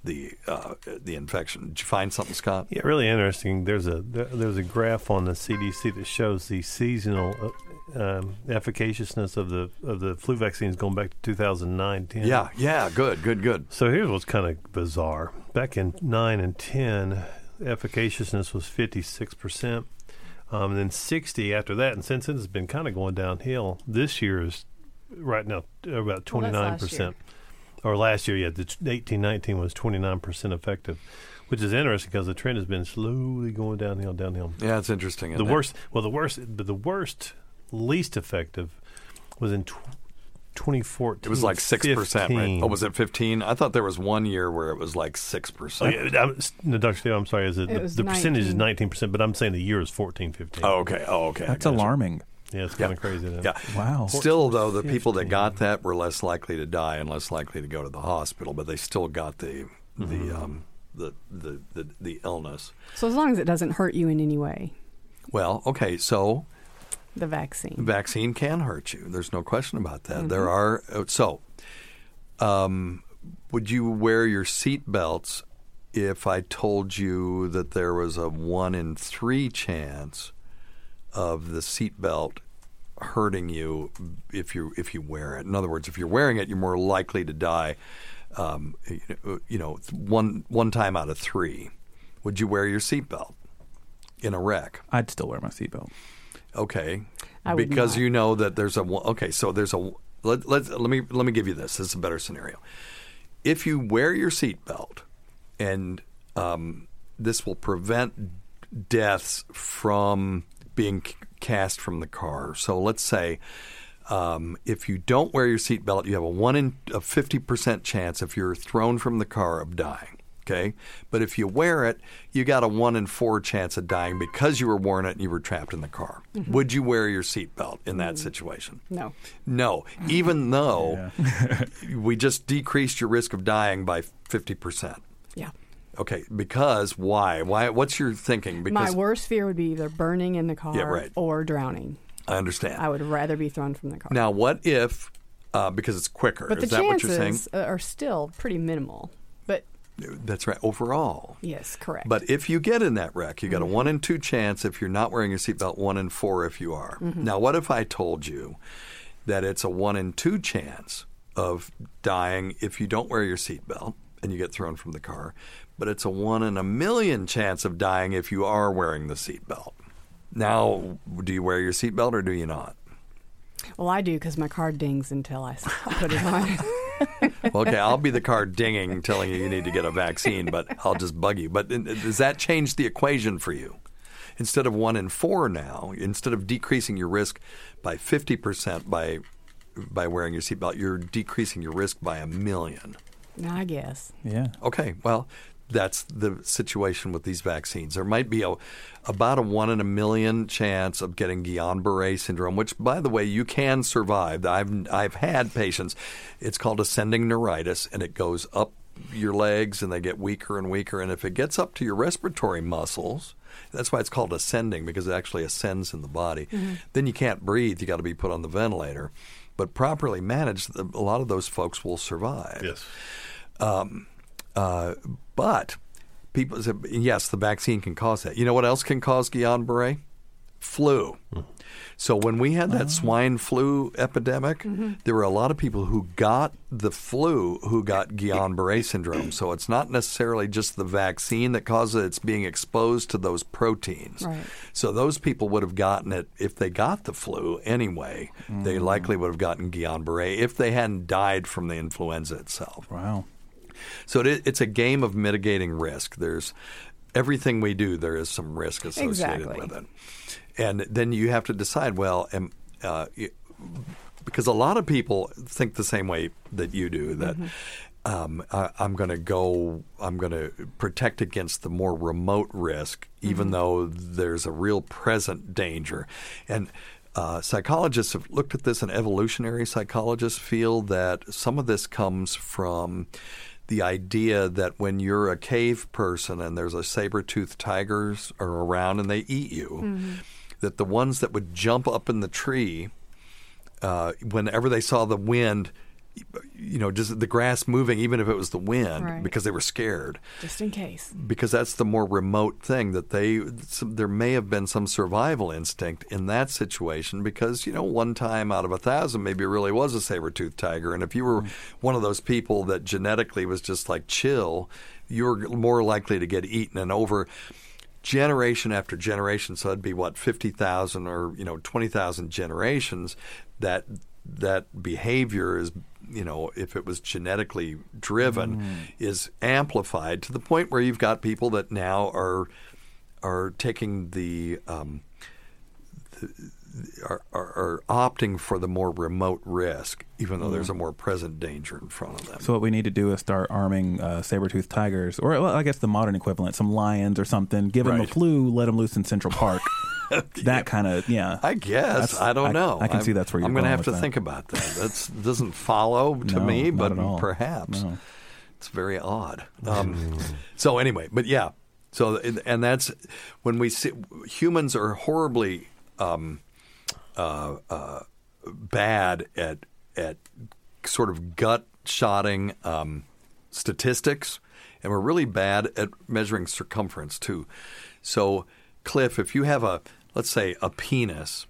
the uh, the infection. Did you find something, Scott? Yeah, really interesting. There's a there's a graph on the CDC that shows the seasonal uh, um, efficaciousness of the of the flu vaccines going back to 2009 10. Yeah, yeah, good, good, good. So here's what's kind of bizarre. Back in 9 and 10, efficaciousness was 56%. Um, and then 60 after that. And since then, it's been kind of going downhill. This year is right now about Well, 29%. year. Or last year, yeah, the 18 19 was 29% effective, which is interesting because the trend has been slowly going downhill, downhill. Yeah, it's interesting. The isn't it? worst, well, the worst, but the worst, least effective was in tw- 2014. It was like six percent, right? 15. Oh, was it fifteen? I thought there was one year where it was like six Oh, percent. yeah, I'm, no, Dr. Steele, I'm sorry. Is it, It the, the percentage is 19. 19%, but I'm saying the year is 14, 15. Oh, okay. Oh, okay. That's gotcha. alarming. Yeah, it's kind of crazy. Isn't it? Yeah. Wow. Still, though, the people that got that were less likely to die and less likely to go to the hospital, but they still got the the um, the, the the the illness. So as long as it doesn't hurt you in any way, Well, okay, so the vaccine. the vaccine can hurt you. There's no question about that. Mhm. There are uh, so. Um, would you wear your seat belts if I told you that there was a one in three chance of the seatbelt hurting you if you if you wear it? In other words, if you're wearing it, you're more likely to die. Um, you know- one one time out of three. Would you wear your seatbelt in a wreck? I'd still wear my seatbelt. Okay, I because not. you know that there's a okay. So there's a let let let me let me give you this. This is a better scenario. If you wear your seatbelt, and um, this will prevent deaths from being cast from the car. So let's say. Um, if you don't wear your seatbelt, you have a one in a fifty percent chance if you're thrown from the car of dying. Okay, but if you wear it, you got a one in four chance of dying because you were wearing it and you were trapped in the car. Mhm. Would you wear your seatbelt in that situation? No. No, even though we just decreased your risk of dying by fifty percent. Yeah. Okay, because why? Why? What's your thinking? Because My worst fear would be either burning in the car Yeah, right. or drowning. I understand. I would rather be thrown from the car. Now, what if uh, because it's quicker? but is the that what you're saying? chances uh, are still pretty minimal. But That's right. Overall. yes, correct. But if you get in that wreck, you got a one in two chance if you're not wearing your seatbelt, one in four if you are. Mhm. Now, what if I told you that it's a one in two chance of dying if you don't wear your seatbelt and you get thrown from the car, but it's a one in a million chance of dying if you are wearing the seatbelt? Now, do you wear your seatbelt or do you not? well, I do because my car dings until I put it on. Well, okay, I'll be the car dinging, telling you you need to get a vaccine, but I'll just bug you. But does that change the equation for you? Instead of one in four now, instead of decreasing your risk by fifty percent by by wearing your seatbelt, you're decreasing your risk by a million. I guess. Yeah. Okay, well, that's the situation with these vaccines. There might be a about a one in a million chance of getting Guillain-Barré syndrome, which, by the way, you can survive. I've I've had patients. It's called ascending neuritis, and it goes up your legs, and they get weaker and weaker. And if it gets up to your respiratory muscles, that's why it's called ascending because it actually ascends in the body. Mhm. Then you can't breathe. You got to be put on the ventilator. But properly managed, a lot of those folks will survive. Yes. Um, uh, but people say, yes, the vaccine can cause that. You know what else can cause Guillain-Barré? flu. So when we had that swine flu epidemic, there were a lot of people who got the flu who got Guillain-Barré syndrome. So it's not necessarily just the vaccine that causes it; it's being exposed to those proteins. Right. So those people would have gotten it if they got the flu anyway. They likely would have gotten Guillain-Barré if they hadn't died from the influenza itself. Wow. So it, it's a game of mitigating risk. There's everything we do. There is some risk associated Exactly. with it, and then you have to decide. Well, am, uh, because a lot of people think the same way that you do. That um, I, I'm going to go. I'm going to protect against the more remote risk, even Mhm. though there's a real present danger, and. Uh, psychologists have looked at this, and evolutionary psychologists feel that some of this comes from the idea that when you're a cave person and there's a saber-toothed tigers are around and they eat you, that the ones that would jump up in the tree uh, whenever they saw the wind, you know, just the grass moving, even if it was the wind, Right. because they were scared Just in case. because that's the more remote thing that they some, there may have been some survival instinct in that situation because you know one time out of a thousand maybe it really was a saber-toothed tiger and if you were mm-hmm. one of those people that genetically was just like chill you're more likely to get eaten and over generation after generation so it'd be what 50,000 or you know 20,000 generations that that behavior is you know if it was genetically driven is amplified to the point where you've got people that now are are taking the um, the- are, are, are opting for the more remote risk, even though there's a more present danger in front of them. So what we need to do is start arming uh, saber-toothed tigers, or well, I guess the modern equivalent, some lions or something. Give them the flu, let them loose in Central Park. that kind of yeah. I guess That's- I don't know. I, can I'm- see that's where you're I'm going to have to that. think about that. That doesn't follow to No, me, but perhaps No. it's very odd. Um, so anyway, but yeah. So and- and that's when we see humans are horribly um, uh, uh, bad at at sort of gut shotting um, statistics, and we're really bad at measuring circumference too. So, Cliff, if you have a let's say a penis,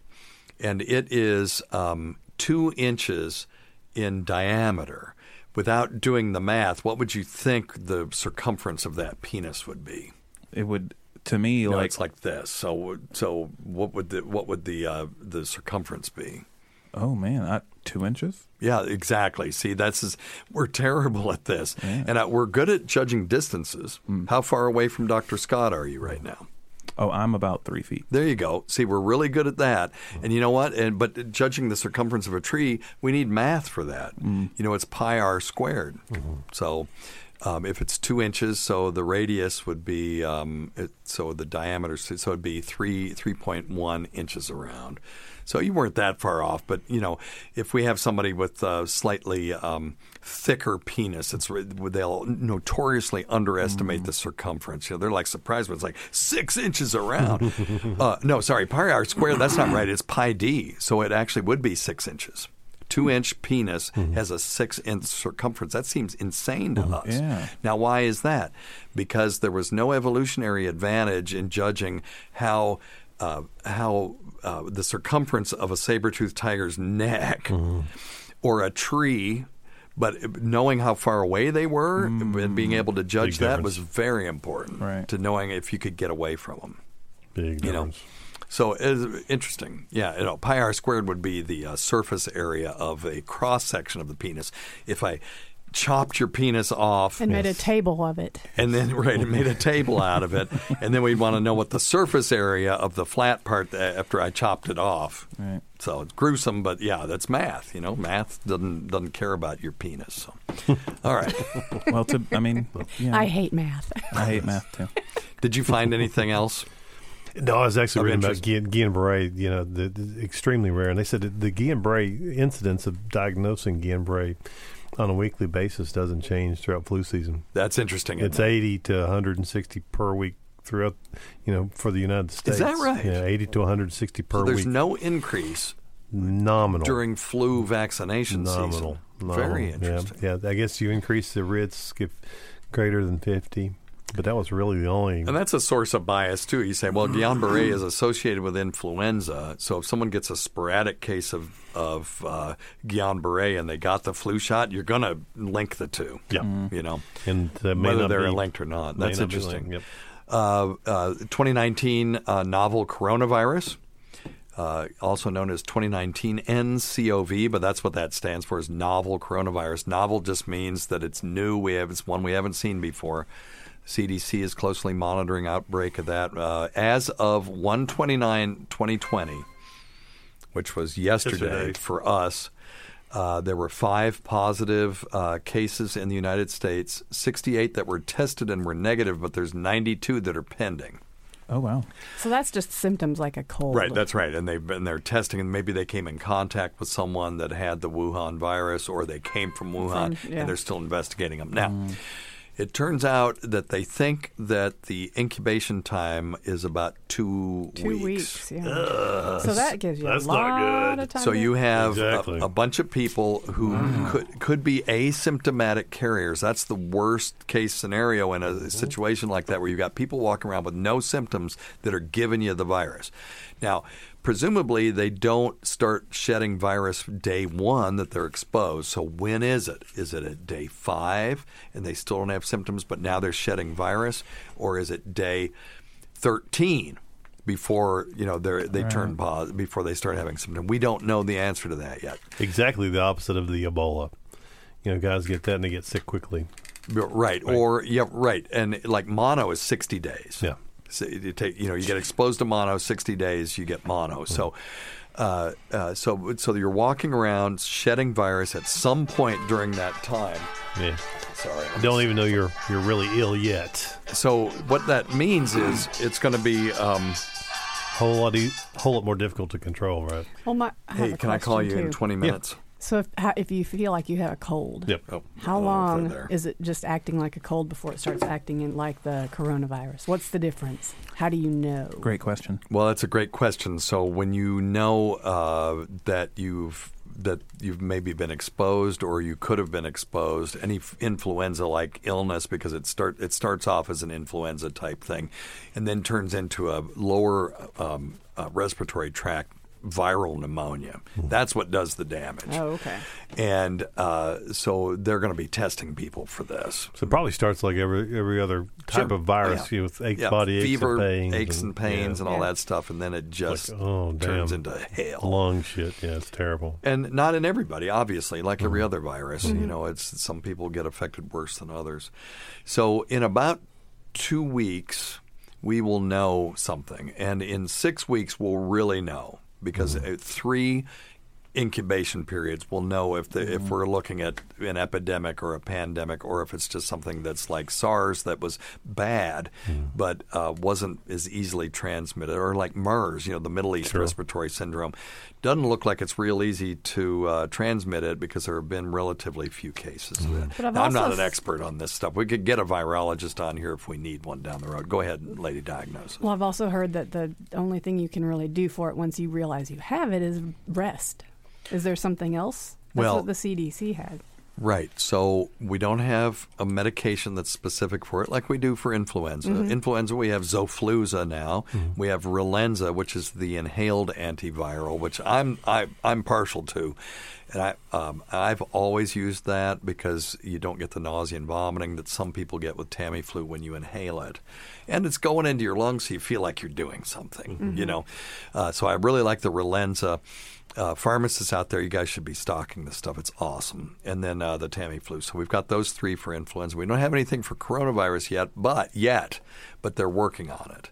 and it is um, two inches in diameter, without doing the math, what would you think the circumference of that penis would be? It would to me No, like it's like this. So, so what would the what would the uh, the circumference be? oh man, I, two inches. Yeah, exactly. See, that's is, we're terrible at this, and uh, we're good at judging distances. How far away from Dr. Scott are you right now? Oh, I'm about three feet. There you go. See, we're really good at that. And you know what? And but judging the circumference of a tree, we need math for that. You know, it's pi r squared. So. Um, if it's two inches, so the radius would be um, it, so the diameter, so it'd be three three point one inches around. So you weren't that far off, but you know, if we have somebody with a slightly um, thicker penis, it's they'll notoriously underestimate the circumference. You know, they're like surprised when it's like six inches around. uh, no, sorry, pi r squared. That's not right. It's pi d. So it actually would be six inches. Two inch penis has a six inch circumference. That seems insane to us. Yeah. Now, why is that? Because there was no evolutionary advantage in judging how uh, how uh, the circumference of a saber-toothed tiger's neck or a tree. But knowing how far away they were and being able to judge that was very important Right. to knowing if you could get away from them. Big You know, difference. So it's interesting. Yeah, you know, pi r squared would be the uh, surface area of a cross section of the penis. If I chopped your penis off And made a table of it. and then right, and made a table out of it, and then we'd want to know what the surface area of the flat part uh, after I chopped it off. Right. So it's gruesome, but yeah, that's math. You know, math doesn't doesn't care about your penis. So, all right. Well, to I mean, yeah, I hate math. I hate math too. Did you find anything else? No, I was actually reading about interest. Guillain- Guillain-Barré. You know, the, the extremely rare, and they said that the Guillain-Barré incidence of diagnosing Guillain-Barré on a weekly basis doesn't change throughout flu season. That's interesting. It's it? 80 to 160 per week throughout, you know, for the United States. Is that right? Yeah, 80 to 160 per So there's week. no increase Nominal. during flu vaccination Nominal. season. Nominal. Very Yeah, interesting. Yeah, I guess you increase the risk if greater than 50. But that was really the only. And that's a source of bias too. You say, well, Guillain-Barré is associated with influenza, so if someone gets a sporadic case of of uh, Guillain-Barré and they got the flu shot, you're going to link the two. Yeah. you know, And that may whether not they're be- linked or not. That's not interesting. yep. Uh, uh, 2019 uh, novel coronavirus. Uh, also known as 2019 NCOV, but that's what that stands for is novel coronavirus. Novel just means that it's new. We have it's one we haven't seen before. CDC is closely monitoring outbreak of that. Uh, as of 129 2020, which was yesterday, Yesterday. for us, uh, there were five positive uh, cases in the United States, 68 that were tested and were negative, but there's 92 that are pending. Oh wow! So that's just symptoms like a cold. Right, that's right. And they've been they're testing, and maybe they came in contact with someone that had the Wuhan virus, or they came from Wuhan, From- yeah. and they're still investigating them now. It turns out that they think that the incubation time is about two, Two weeks, yeah. Ugh. So that gives you a lot not good. of time. So you have Exactly. a, a bunch of people who could could be asymptomatic carriers. That's the worst case scenario in a mm-hmm. situation like that, where you've got people walking around with no symptoms that are giving you the virus. Now, presumably, they don't start shedding virus day one that they're exposed. So when is it? Is it at day five and they still don't have symptoms, but now they're shedding virus, or is it day thirteen? Before you know they they turn positive, before they start having symptoms, we don't know the answer to that yet. Exactly the opposite of the Ebola. You know, guys get that and they get sick quickly. Right. Or yeah, right. And like mono is sixty days. Yeah. So you take you know you get exposed to mono sixty days you get mono. So. Uh, uh, so, so you're walking around shedding virus at some point during that time. Yeah. Sorry. You don't even know you're you're really ill yet. So, what that means is it's going to be. Um, Whole lot, e- whole lot more difficult to control, right? Well, my, I have hey, a can I call you question, in too. 20 minutes? So if how, if you feel like you have a cold, Yep. Oh, how long is it it just acting like a cold before it starts acting in like the coronavirus? What's the difference? How do you know? Great question. Well, that's a great question. So when you know uh, that you've that you've maybe been exposed or you could have been exposed any f- influenza-like illness because it start it starts off as an influenza type thing, and then turns into a lower um, uh, respiratory tract viral pneumonia. That's what does the damage. Oh, okay. And uh, so they're going to be testing people for this. So it probably starts like every every other type Sure. of virus, yeah. you know, with aches, Yeah, body aches, fever, and pains, aches and pains, yeah. and all that stuff, and then it just Like, oh, turns damn. into hell. lung shit. Yeah, it's terrible. And not in everybody, obviously, like every other virus. You Mhm. know, it's some people get affected worse than others. So in about two weeks, we will know something, and in six weeks, we'll really know because uh, three incubation periods we'll know if the, if we're looking at an epidemic or a pandemic or if it's just something that's like SARS that was bad but uh, wasn't as easily transmitted or like MERS you know the Middle East respiratory syndrome doesn't look like it's real easy to uh, transmit it because there have been relatively few cases of it. Now, I'm not an expert on this stuff. We could get a virologist on here if we need one down the road. Go ahead, lady, diagnose. Well, I've also heard that the only thing you can really do for it once you realize you have it is rest. Is there something else? That's Well- what the CDC had. Right. So we don't have a medication that's specific for it like we do for influenza. Mhm. Influenza, we have Xofluza now. We have Relenza, which is the inhaled antiviral, which I'm I, I'm partial to. And I, um, I've always used that because you don't get the nausea and vomiting that some people get with Tamiflu when you inhale it. And it's going into your lungs, so you feel like you're doing something, you Mhm. know. Uh, so I really like the Relenza. Uh, pharmacists out there, you guys should be stocking this stuff. It's awesome. And then uh, the Tamiflu. So we've got those three for influenza. We don't have anything for coronavirus yet, but yet, but they're working on it.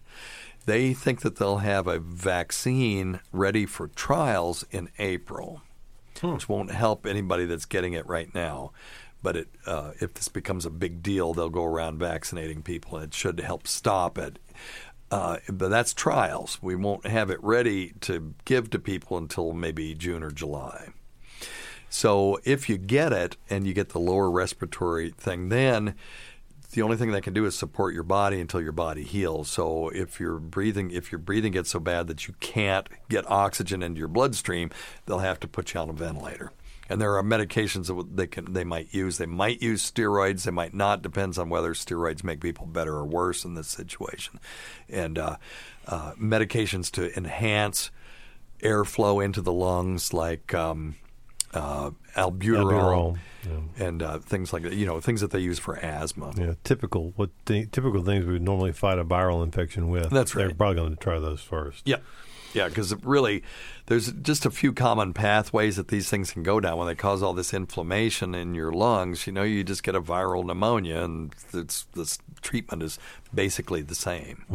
They think that they'll have a vaccine ready for trials in April, which won't help anybody that's getting it right now. But it, uh, if this becomes a big deal, they'll go around vaccinating people, and it should help stop it. Uh, but that's trials. We won't have it ready to give to people until maybe June or July. So if you get it and you get the lower respiratory thing, then the only thing they can do is support your body until your body heals. So if your breathing if your breathing gets so bad that you can't get oxygen into your bloodstream, they'll have to put you on a ventilator. And there are medications that they can they might use. They might use steroids. They might not. Depends on whether steroids make people better or worse in this situation. And uh, uh, medications to enhance airflow into the lungs, like um, uh, albuterol, Albuterol, and uh, things like that. You know, things that they use for asthma. Yeah, typical what th- typical things we would normally fight a viral infection with. That's right. They're probably going to try those first. Yeah. Yeah, because really, there's just a few common pathways that these things can go down when they cause all this inflammation in your lungs. You know, you just get a viral pneumonia, and it's, this treatment is basically the same.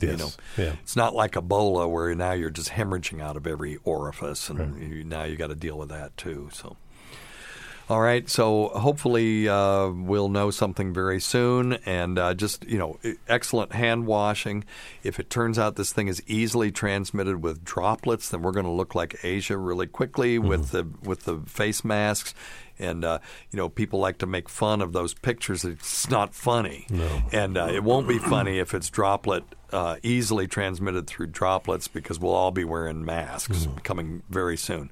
You Yes. know, Yeah. it's not like Ebola where now you're just hemorrhaging out of every orifice, and you, now you got to deal with that too. So. All right, so hopefully uh, we'll know something very soon, and uh, just you know, excellent hand washing. If it turns out this thing is easily transmitted with droplets, then we're going to look like Asia really quickly with the with the face masks. And uh, you know, people like to make fun of those pictures. It's not funny, No. and uh, it won't be funny if it's droplet uh, easily transmitted through droplets because we'll all be wearing masks coming very soon.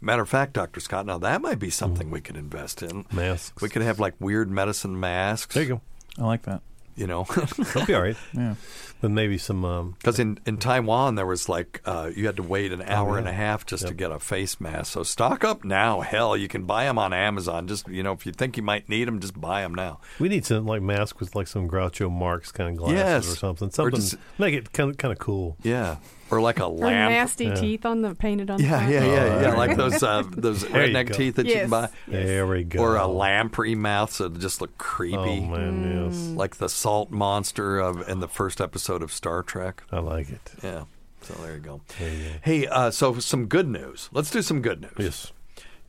Matter of fact, Dr. Scott, now that might be something we could invest in. Masks. We could have like weird medicine masks. There you go. I like that. You know, They'll be all right. Yeah. But maybe some. Um, because in, in Taiwan there was like uh, you had to wait an hour yeah. and a half just to get a face mask. So stock up now. Hell, you can buy them on Amazon. Just you know, if you think you might need them, just buy them now. we need some like mask with like some Groucho Marx kind of glasses Yes. or something. Or Something just- make it kind of kind of cool. Yeah, or like a Or lamp. nasty Yeah. teeth on the painted on the Yeah, yeah, yeah, Oh, yeah. Like those uh, those There you redneck teeth that you can buy. There we go. Or a lamprey mouth, so it just look creepy. Oh man, yes. Like the salt monster of in the first episode of Star Trek. I like it. Yeah. So there you go. There you go. Hey, uh, so some good news. Let's do some good news. Yes.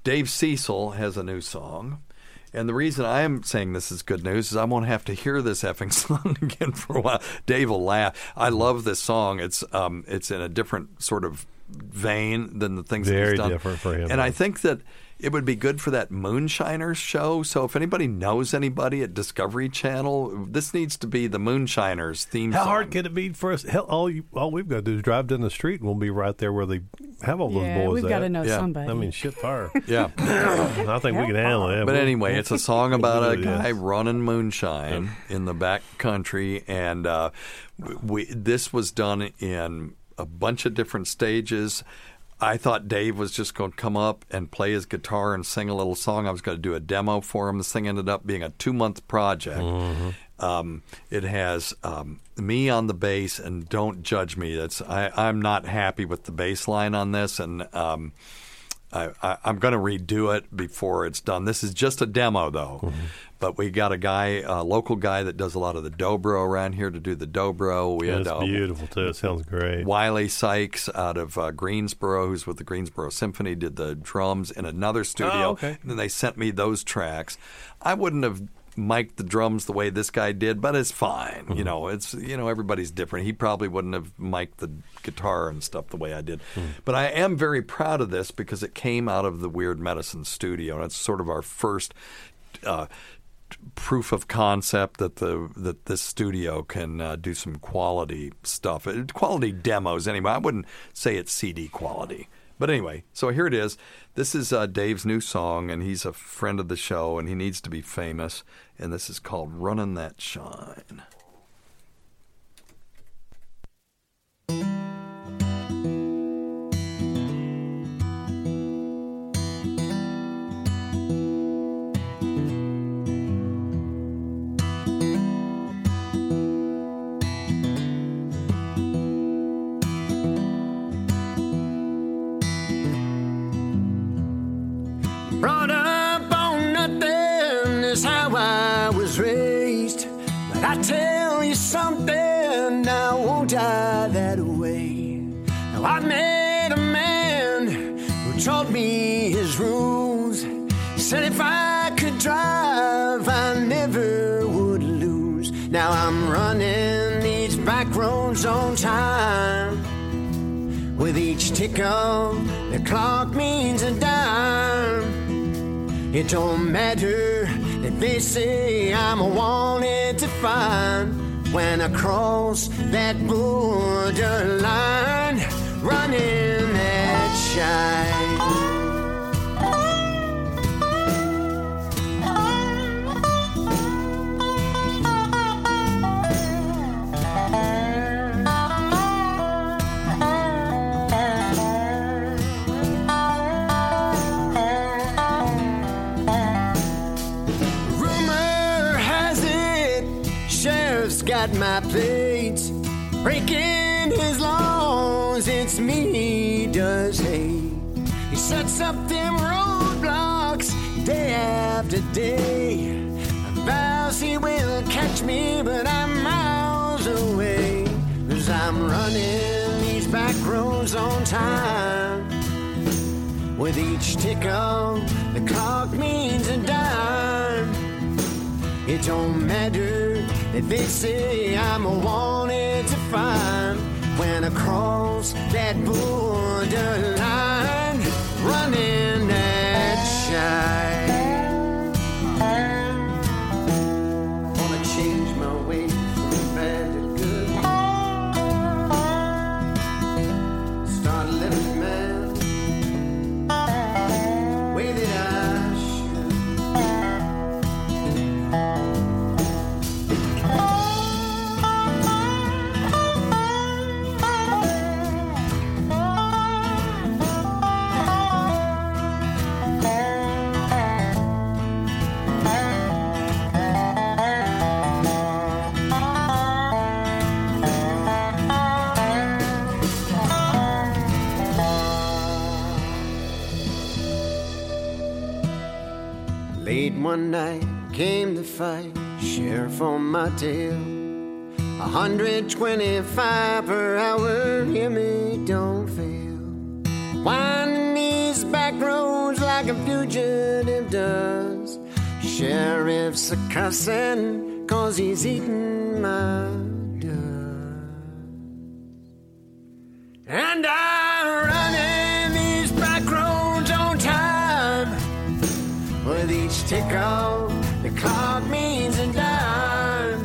Dave Cecil has a new song. And the reason I am saying this is good news is I won't have to hear this effing song again for a while. Dave will laugh. I love this song. It's um, it's in a different sort of vein than the things that Very he's done. different for him, And I think that it would be good for that Moonshiners show. So if anybody knows anybody at Discovery Channel, this needs to be the Moonshiners theme How song. hard can it be for us? Hell, all you, all we've got to do is drive down the street, and we'll be right there where they have all those Yeah, boys. we've gotta know Yeah. somebody. I mean, shit, fire. Yeah. I think we can handle it. But anyway, it's a song about a It is. guy running moonshine in the back country, and uh, we this was done in a bunch of different stages. I thought Dave was just going to come up and play his guitar and sing a little song. I was going to do a demo for him. This thing ended up being a two month project. Um, it has um, me on the bass, and don't judge me. That's I, I'm not happy with the bass line on this, and um, I, I, I'm going to redo it before it's done. This is just a demo, though. But we got a guy, a local guy that does a lot of the dobro around here to do the dobro. We Yeah, had it's uh, beautiful too. It sounds great. Wiley Sykes out of uh, Greensboro, who's with the Greensboro Symphony, did the drums in another studio. Oh, okay. And then they sent me those tracks. I wouldn't have mic'd the drums the way this guy did, but it's fine. Mm-hmm. You know, it's you know everybody's different. He probably wouldn't have mic'd the guitar and stuff the way I did. Hmm. But I am very proud of this because it came out of the Weird Medicine studio, and it's sort of our first. Uh, proof of concept that the that this studio can uh, do some quality stuff, Uh, quality demos. Anyway, I wouldn't say it's CD quality, but anyway. So here it is. This is uh, Dave's new song, and he's a friend of the show, and he needs to be famous. And this is called "Running That Shine." I tell you something, I won't die that way. Now I met a man who taught me his rules. He said if I could drive, I never would lose. Now I'm running these back roads on time. With each tick of the clock means a dime. It don't matter if they say I'm wanted to find when I cross that borderline, running that shine. Breaking his laws, it's me he does hate. He sets up them roadblocks day after day. Vows he will catch me, but I'm miles away. Cause I'm running these back roads on time. With each tick of the clock means a dime. It don't matter they say I'm a wanted to find when I cross that borderline, running that shine. One night came the fight, sheriff on my tail. 125 per hour, hear me, don't fail. Winding these back roads like a fugitive does. Sheriff's a cussing, cause he's eating my dust. And I'm Tick of the clock means a dime.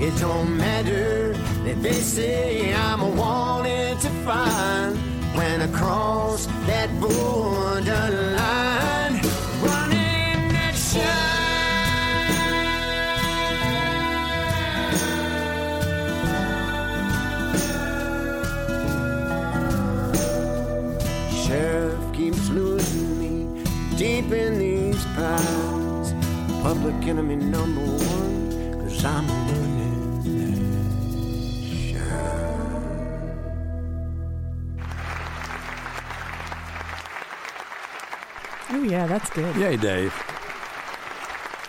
It don't matter that they say I'm a wanted to find when I cross that borderline. Public enemy number one, cause I'm running that Oh yeah, that's good. Yay, Dave.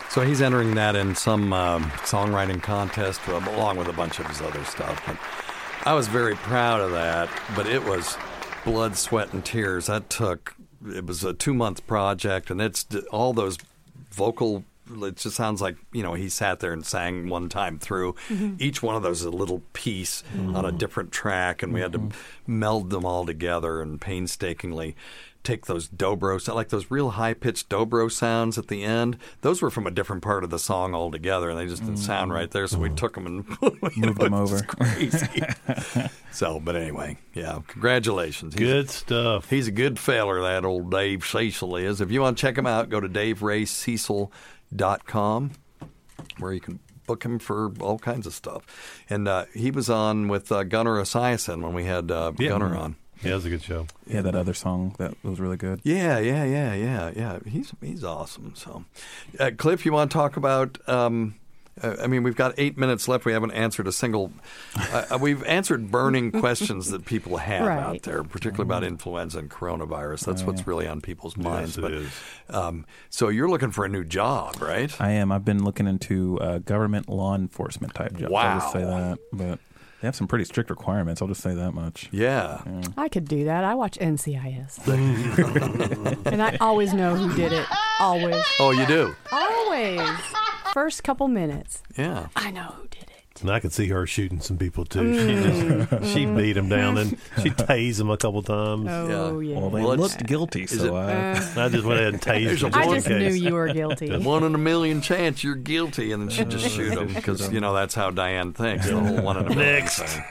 So he's entering that in some um, songwriting contest uh, along with a bunch of his other stuff. But I was very proud of that, but it was blood, sweat, and tears. That took, it was a two month project, and it's all those vocal. It just sounds like you know he sat there and sang one time through. Mhm. Each one of those is a little piece on a mm-hmm. different track, and we had to mm-hmm. meld them all together and painstakingly take those dobro like those real high pitched dobro sounds at the end. Those were from a different part of the song altogether, and they just didn't mm-hmm. sound right there. So we took them and Moved know, them over. Crazy. so, but anyway, yeah, congratulations. He's- Good stuff. He's a good feller, that old Dave Cecil is. If you want to check him out, go to daveraycecil.com where you can book him for all kinds of stuff. And uh, he was on with uh, Gunnar Esiason when we had uh, Yeah. Gunnar on. Yeah, it was a good show. Yeah, that other song that was really good. Yeah, yeah, yeah, yeah, yeah. He's he's awesome. So, uh, Cliff, you want to talk about? Um, uh, I mean, we've got eight minutes left. We haven't answered a single. Uh, uh, we've answered burning questions that people have out there, particularly about influenza and coronavirus. That's Oh, what's yeah. really on people's minds. it but is. Um, so you're looking for a new job, right? I am. I've been looking into uh, government law enforcement type jobs. I'll just say that. But they have some pretty strict requirements. I'll just say that much. Yeah. I could do that. I watch NCIS. and I always know who did it. Always. Oh, you do? Always. First couple minutes. Yeah. I know who did. And I could see her shooting some people too. Mm. She just she beat them down and she tased them a couple times. Oh, yeah. Well, they Well, it's- looked guilty, so it- I, I just went ahead and tased There's them. I just in knew you were guilty. One in a million chance you're guilty, and then she just shoot them because you know that's how Diane thinks. The whole one in a million Next. thing.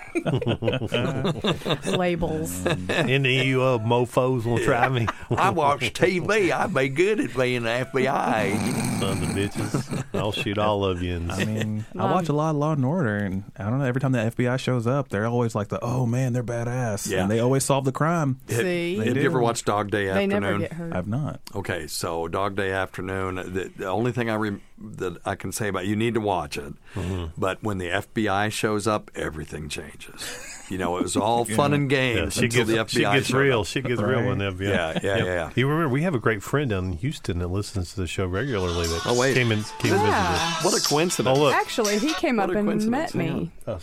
Labels. Any of you uh, mofos will try me. I watch TV. I'd be good at being the FBI. Sons of bitches. I'll shoot all of you. And I mean, I watch a lot of Law and Order, and I don't know. Every time the FBI shows up, they're always like the, "Oh man, they're badass," Yeah. and they always solve the crime. See? Have you ever watched Dog Day They Afternoon? never get hurt. I've not. Okay, so Dog Day Afternoon. The, the only thing I re- that I can say about you need to watch it. Mm-hmm. But when the FBI shows up, everything changes. You know, it was all fun and games Yeah, she until gets, the FBI she gets real. up. She gets real when the FBI. Yeah, yeah, yeah. You remember we have a great friend down in Houston that listens to the show regularly. That Oh, wait. came and came Yeah. visited us. What a coincidence! Oh look, Actually, he came What up a and coincidence. met me. on. Oh.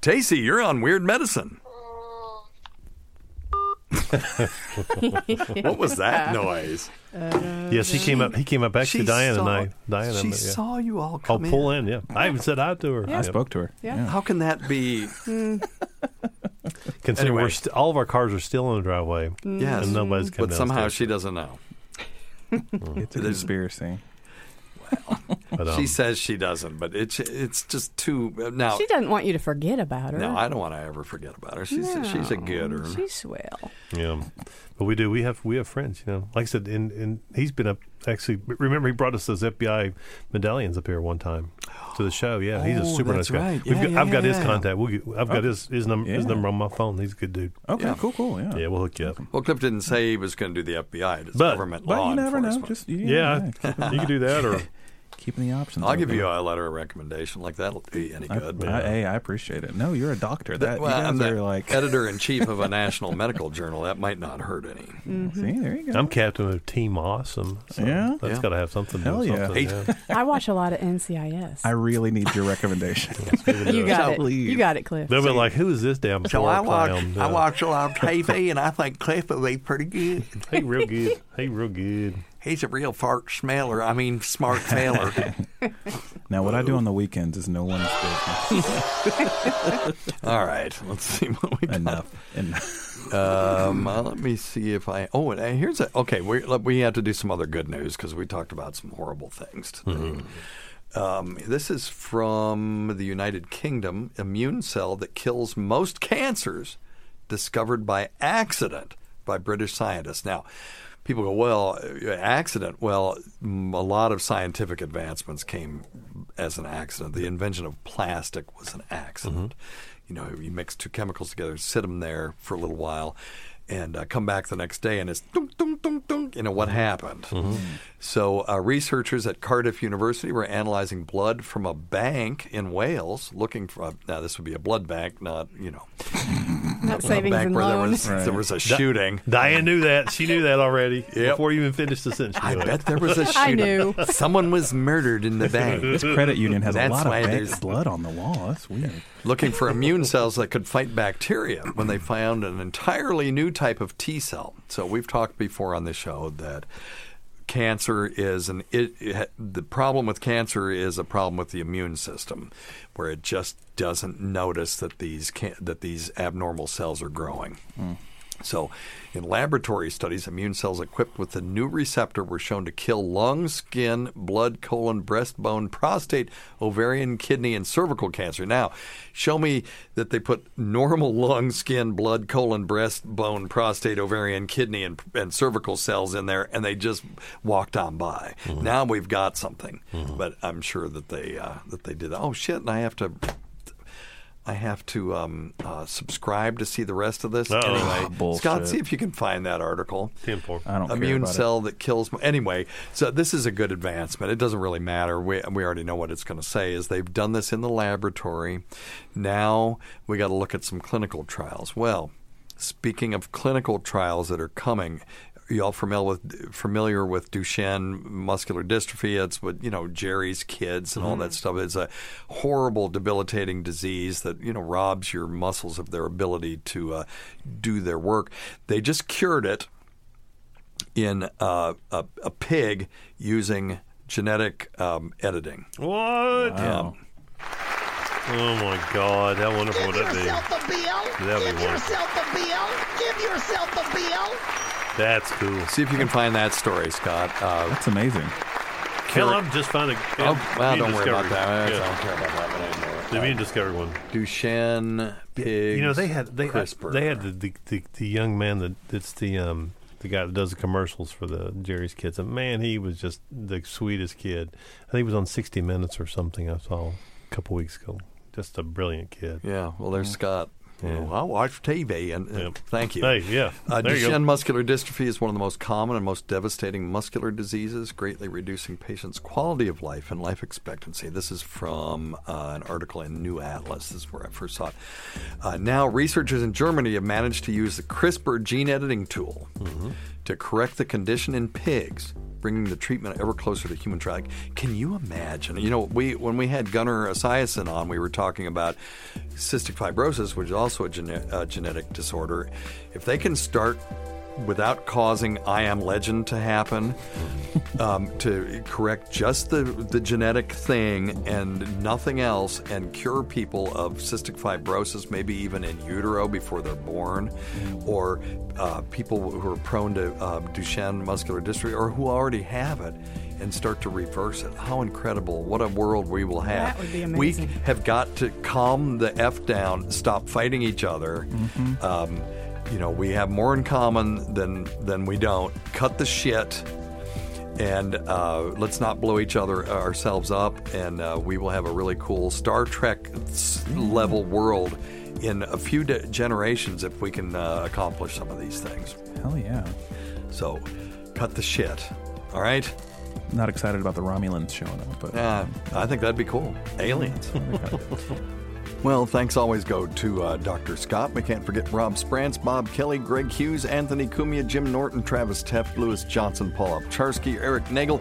Tacey, you're on Weird Medicine. what was that noise? yes, he came up. He came up. Actually, She Diane saw- and I. Diane she and I, yeah. saw you all Oh, come pull in. in. Yeah, I even said hi to her. Yeah. I spoke to her. Yeah. How can that be? Considering Anyway. we're st- all of our cars are still in the driveway. Yes, and nobody's come but somehow she doesn't know. It's a conspiracy. But, um, she says she doesn't, but it's it's just too now. She doesn't want you to forget about her. No, I don't want to ever forget about her. She's she's a No, gooder. She's swell. Yeah, but we do. We have we have friends. You know, like I said, and and he's been up. Actually, remember he brought us those FBI medallions up here one time to the show. Yeah, he's a Oh, super nice guy. right. Yeah, got, yeah, I've got his contact. We'll get, I've got his his number his number on my phone. He's a good dude. Okay, Yeah. cool, cool. Yeah. Yeah, we'll hook you up. Well, Cliff didn't say he was going to do the FBI. It's But- government But law you never know. enforcement. Just Yeah, you can do that, or keeping the options. I'll give you a letter of recommendation. Like that'll be any I, good. I, hey, I appreciate it. No, you're a doctor. That well, you I'm guys the are like. editor in chief of a national medical journal. That might not hurt any. Mm-hmm. See, there you go. I'm captain of Team Awesome. So Yeah? that's Yeah. got to have something. Hell yeah. something, yeah. I watch a lot of NCIS. I really need your recommendation. you got it. Please. You got it, Cliff. They'll be like, "Who is this damn So floor I watch clown?" I watch a lot of TV, and I think Cliff would be pretty good. Hey, real good. Hey, real good. He's a real fart smeller. I mean, smart feller. now, what I do on the weekends is no one's business. All right, let's see what we got. Enough. Enough. Um, uh, let me see if I. Oh, and here's a. Okay, we we have to do some other good news because we talked about some horrible things today. Um, this is from the United Kingdom. Immune cell that kills most cancers discovered by accident by British scientists. Now, people go, well, uh, accident. Well, a lot of scientific advancements came as an accident. The invention of plastic was an accident. You know, you mix two chemicals together, sit them there for a little while, and uh, come back the next day, and it's dunk, dunk, dunk, dunk. You know what happened? So, uh, researchers at Cardiff University were analyzing blood from a bank in Wales, looking for. A, now, this would be a blood bank, not you know, Not a savings bank and where there loans. was there was a shooting. Diane knew that. She knew that already Yep. before you even finished the sentence. I knew bet there was a shooting. I knew. Someone was murdered in the bank. This credit union has a lot of why there's- blood on the wall. That's weird. looking for immune cells that could fight bacteria when they found an entirely new type of T cell. So we've talked before on the show that cancer is an it, it, the problem with cancer is a problem with the immune system where it just doesn't notice that these can, that these abnormal cells are growing. Hmm. So, in laboratory studies, immune cells equipped with the new receptor were shown to kill lung, skin, blood, colon, breastbone, prostate, ovarian, kidney, and cervical cancer. Now, show me that they put normal lung, skin, blood, colon, breastbone, prostate, ovarian, kidney, and, and cervical cells in there, and they just walked on by. Now we've got something, but I'm sure that they uh, that they did. Oh shit! And I have to. I have to um, uh, subscribe to see the rest of this. Oh, anyway, bullshit. Scott, see if you can find that article. Ten four. I don't care Immune about cell that kills. Anyway, so this is a good advancement. It doesn't really matter. We we already know what it's going to say. Is they've done this in the laboratory. Now we got to look at some clinical trials. Well, speaking of clinical trials that are coming, you all familiar with familiar with Duchenne muscular dystrophy? It's what you know, Jerry's kids and all that stuff. It's a horrible, debilitating disease that you know robs your muscles of their ability to uh, do their work. They just cured it in uh, a, a pig using genetic um, editing. What? Yeah. Oh my God! How wonderful would that be? Give yourself a bill. That'd Give wonderful. yourself a bill. Give yourself a bill. That's cool. See if you can find that story, Scott. Uh, That's amazing. Hell, I'm just finding. oh, well, don't worry about that. I don't care about that one anymore. The immune discovery one. Duchenne pigs. You know they had they CRISPR. they had the, the, the, the young man that that's the um the guy that does the commercials for the Jerry's Kids. And man, he was just the sweetest kid. I think he was on 60 Minutes or something. I saw a couple weeks ago. Just a brilliant kid. Yeah, well, there's Scott Well, I watch TV, and uh, thank you. Hey, yeah. Uh, There you. Duchenne muscular dystrophy is one of the most common and most devastating muscular diseases, greatly reducing patients' quality of life and life expectancy. This is from uh, an article in New Atlas. This is where I first saw it. Uh, now, researchers in Germany have managed to use the CRISPR gene editing tool to correct the condition in pigs. Bringing the treatment ever closer to human trial. Can you imagine? You know, we when we had Gunnar Esiason on, we were talking about cystic fibrosis, which is also a gene- uh, genetic disorder. If they can start without causing I am legend to happen, um, to correct just the, the genetic thing and nothing else, and cure people of cystic fibrosis, maybe even in utero before they're born, or uh, people who are prone to uh, Duchenne muscular dystrophy, or who already have it. And start to reverse it. How incredible! What a world we will have. That would be We have got to calm the f down, stop fighting each other. Um, you know, we have more in common than than we don't. Cut the shit, and uh, let's not blow each other ourselves up. And uh, we will have a really cool Star Trek level world in a few de- generations if we can uh, accomplish some of these things. Hell yeah! So, cut the shit. All right. Not excited about the Romulans showing up, but Uh, I think that'd be cool. Aliens. well, thanks always go to uh, Dr. Scott. We can't forget Rob Sprance, Bob Kelly, Greg Hughes, Anthony Cumia, Jim Norton, Travis Teff, Lewis Johnson, Paul Upcharski, Eric Nagel,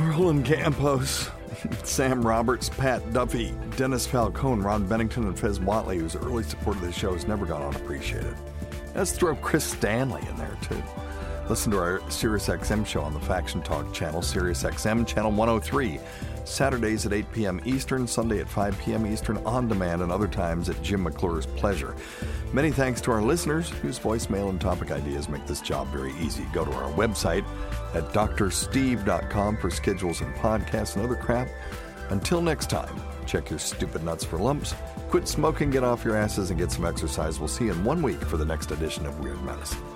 Roland Campos, Sam Roberts, Pat Duffy, Dennis Falcone, Ron Bennington, and Fez Whatley, whose early support of this show has never gone unappreciated. Let's throw Chris Stanley in there, too. Listen to our SiriusXM show on the Faction Talk channel, SiriusXM channel 103, Saturdays at 8 p.m. Eastern, Sunday at 5 p.m. Eastern, on demand, and other times at Jim McClure's pleasure. Many thanks to our listeners whose voicemail and topic ideas make this job very easy. Go to our website at drsteve.com for schedules and podcasts and other crap. Until next time, check your stupid nuts for lumps, quit smoking, get off your asses, and get some exercise. We'll see you in one week for the next edition of Weird Medicine.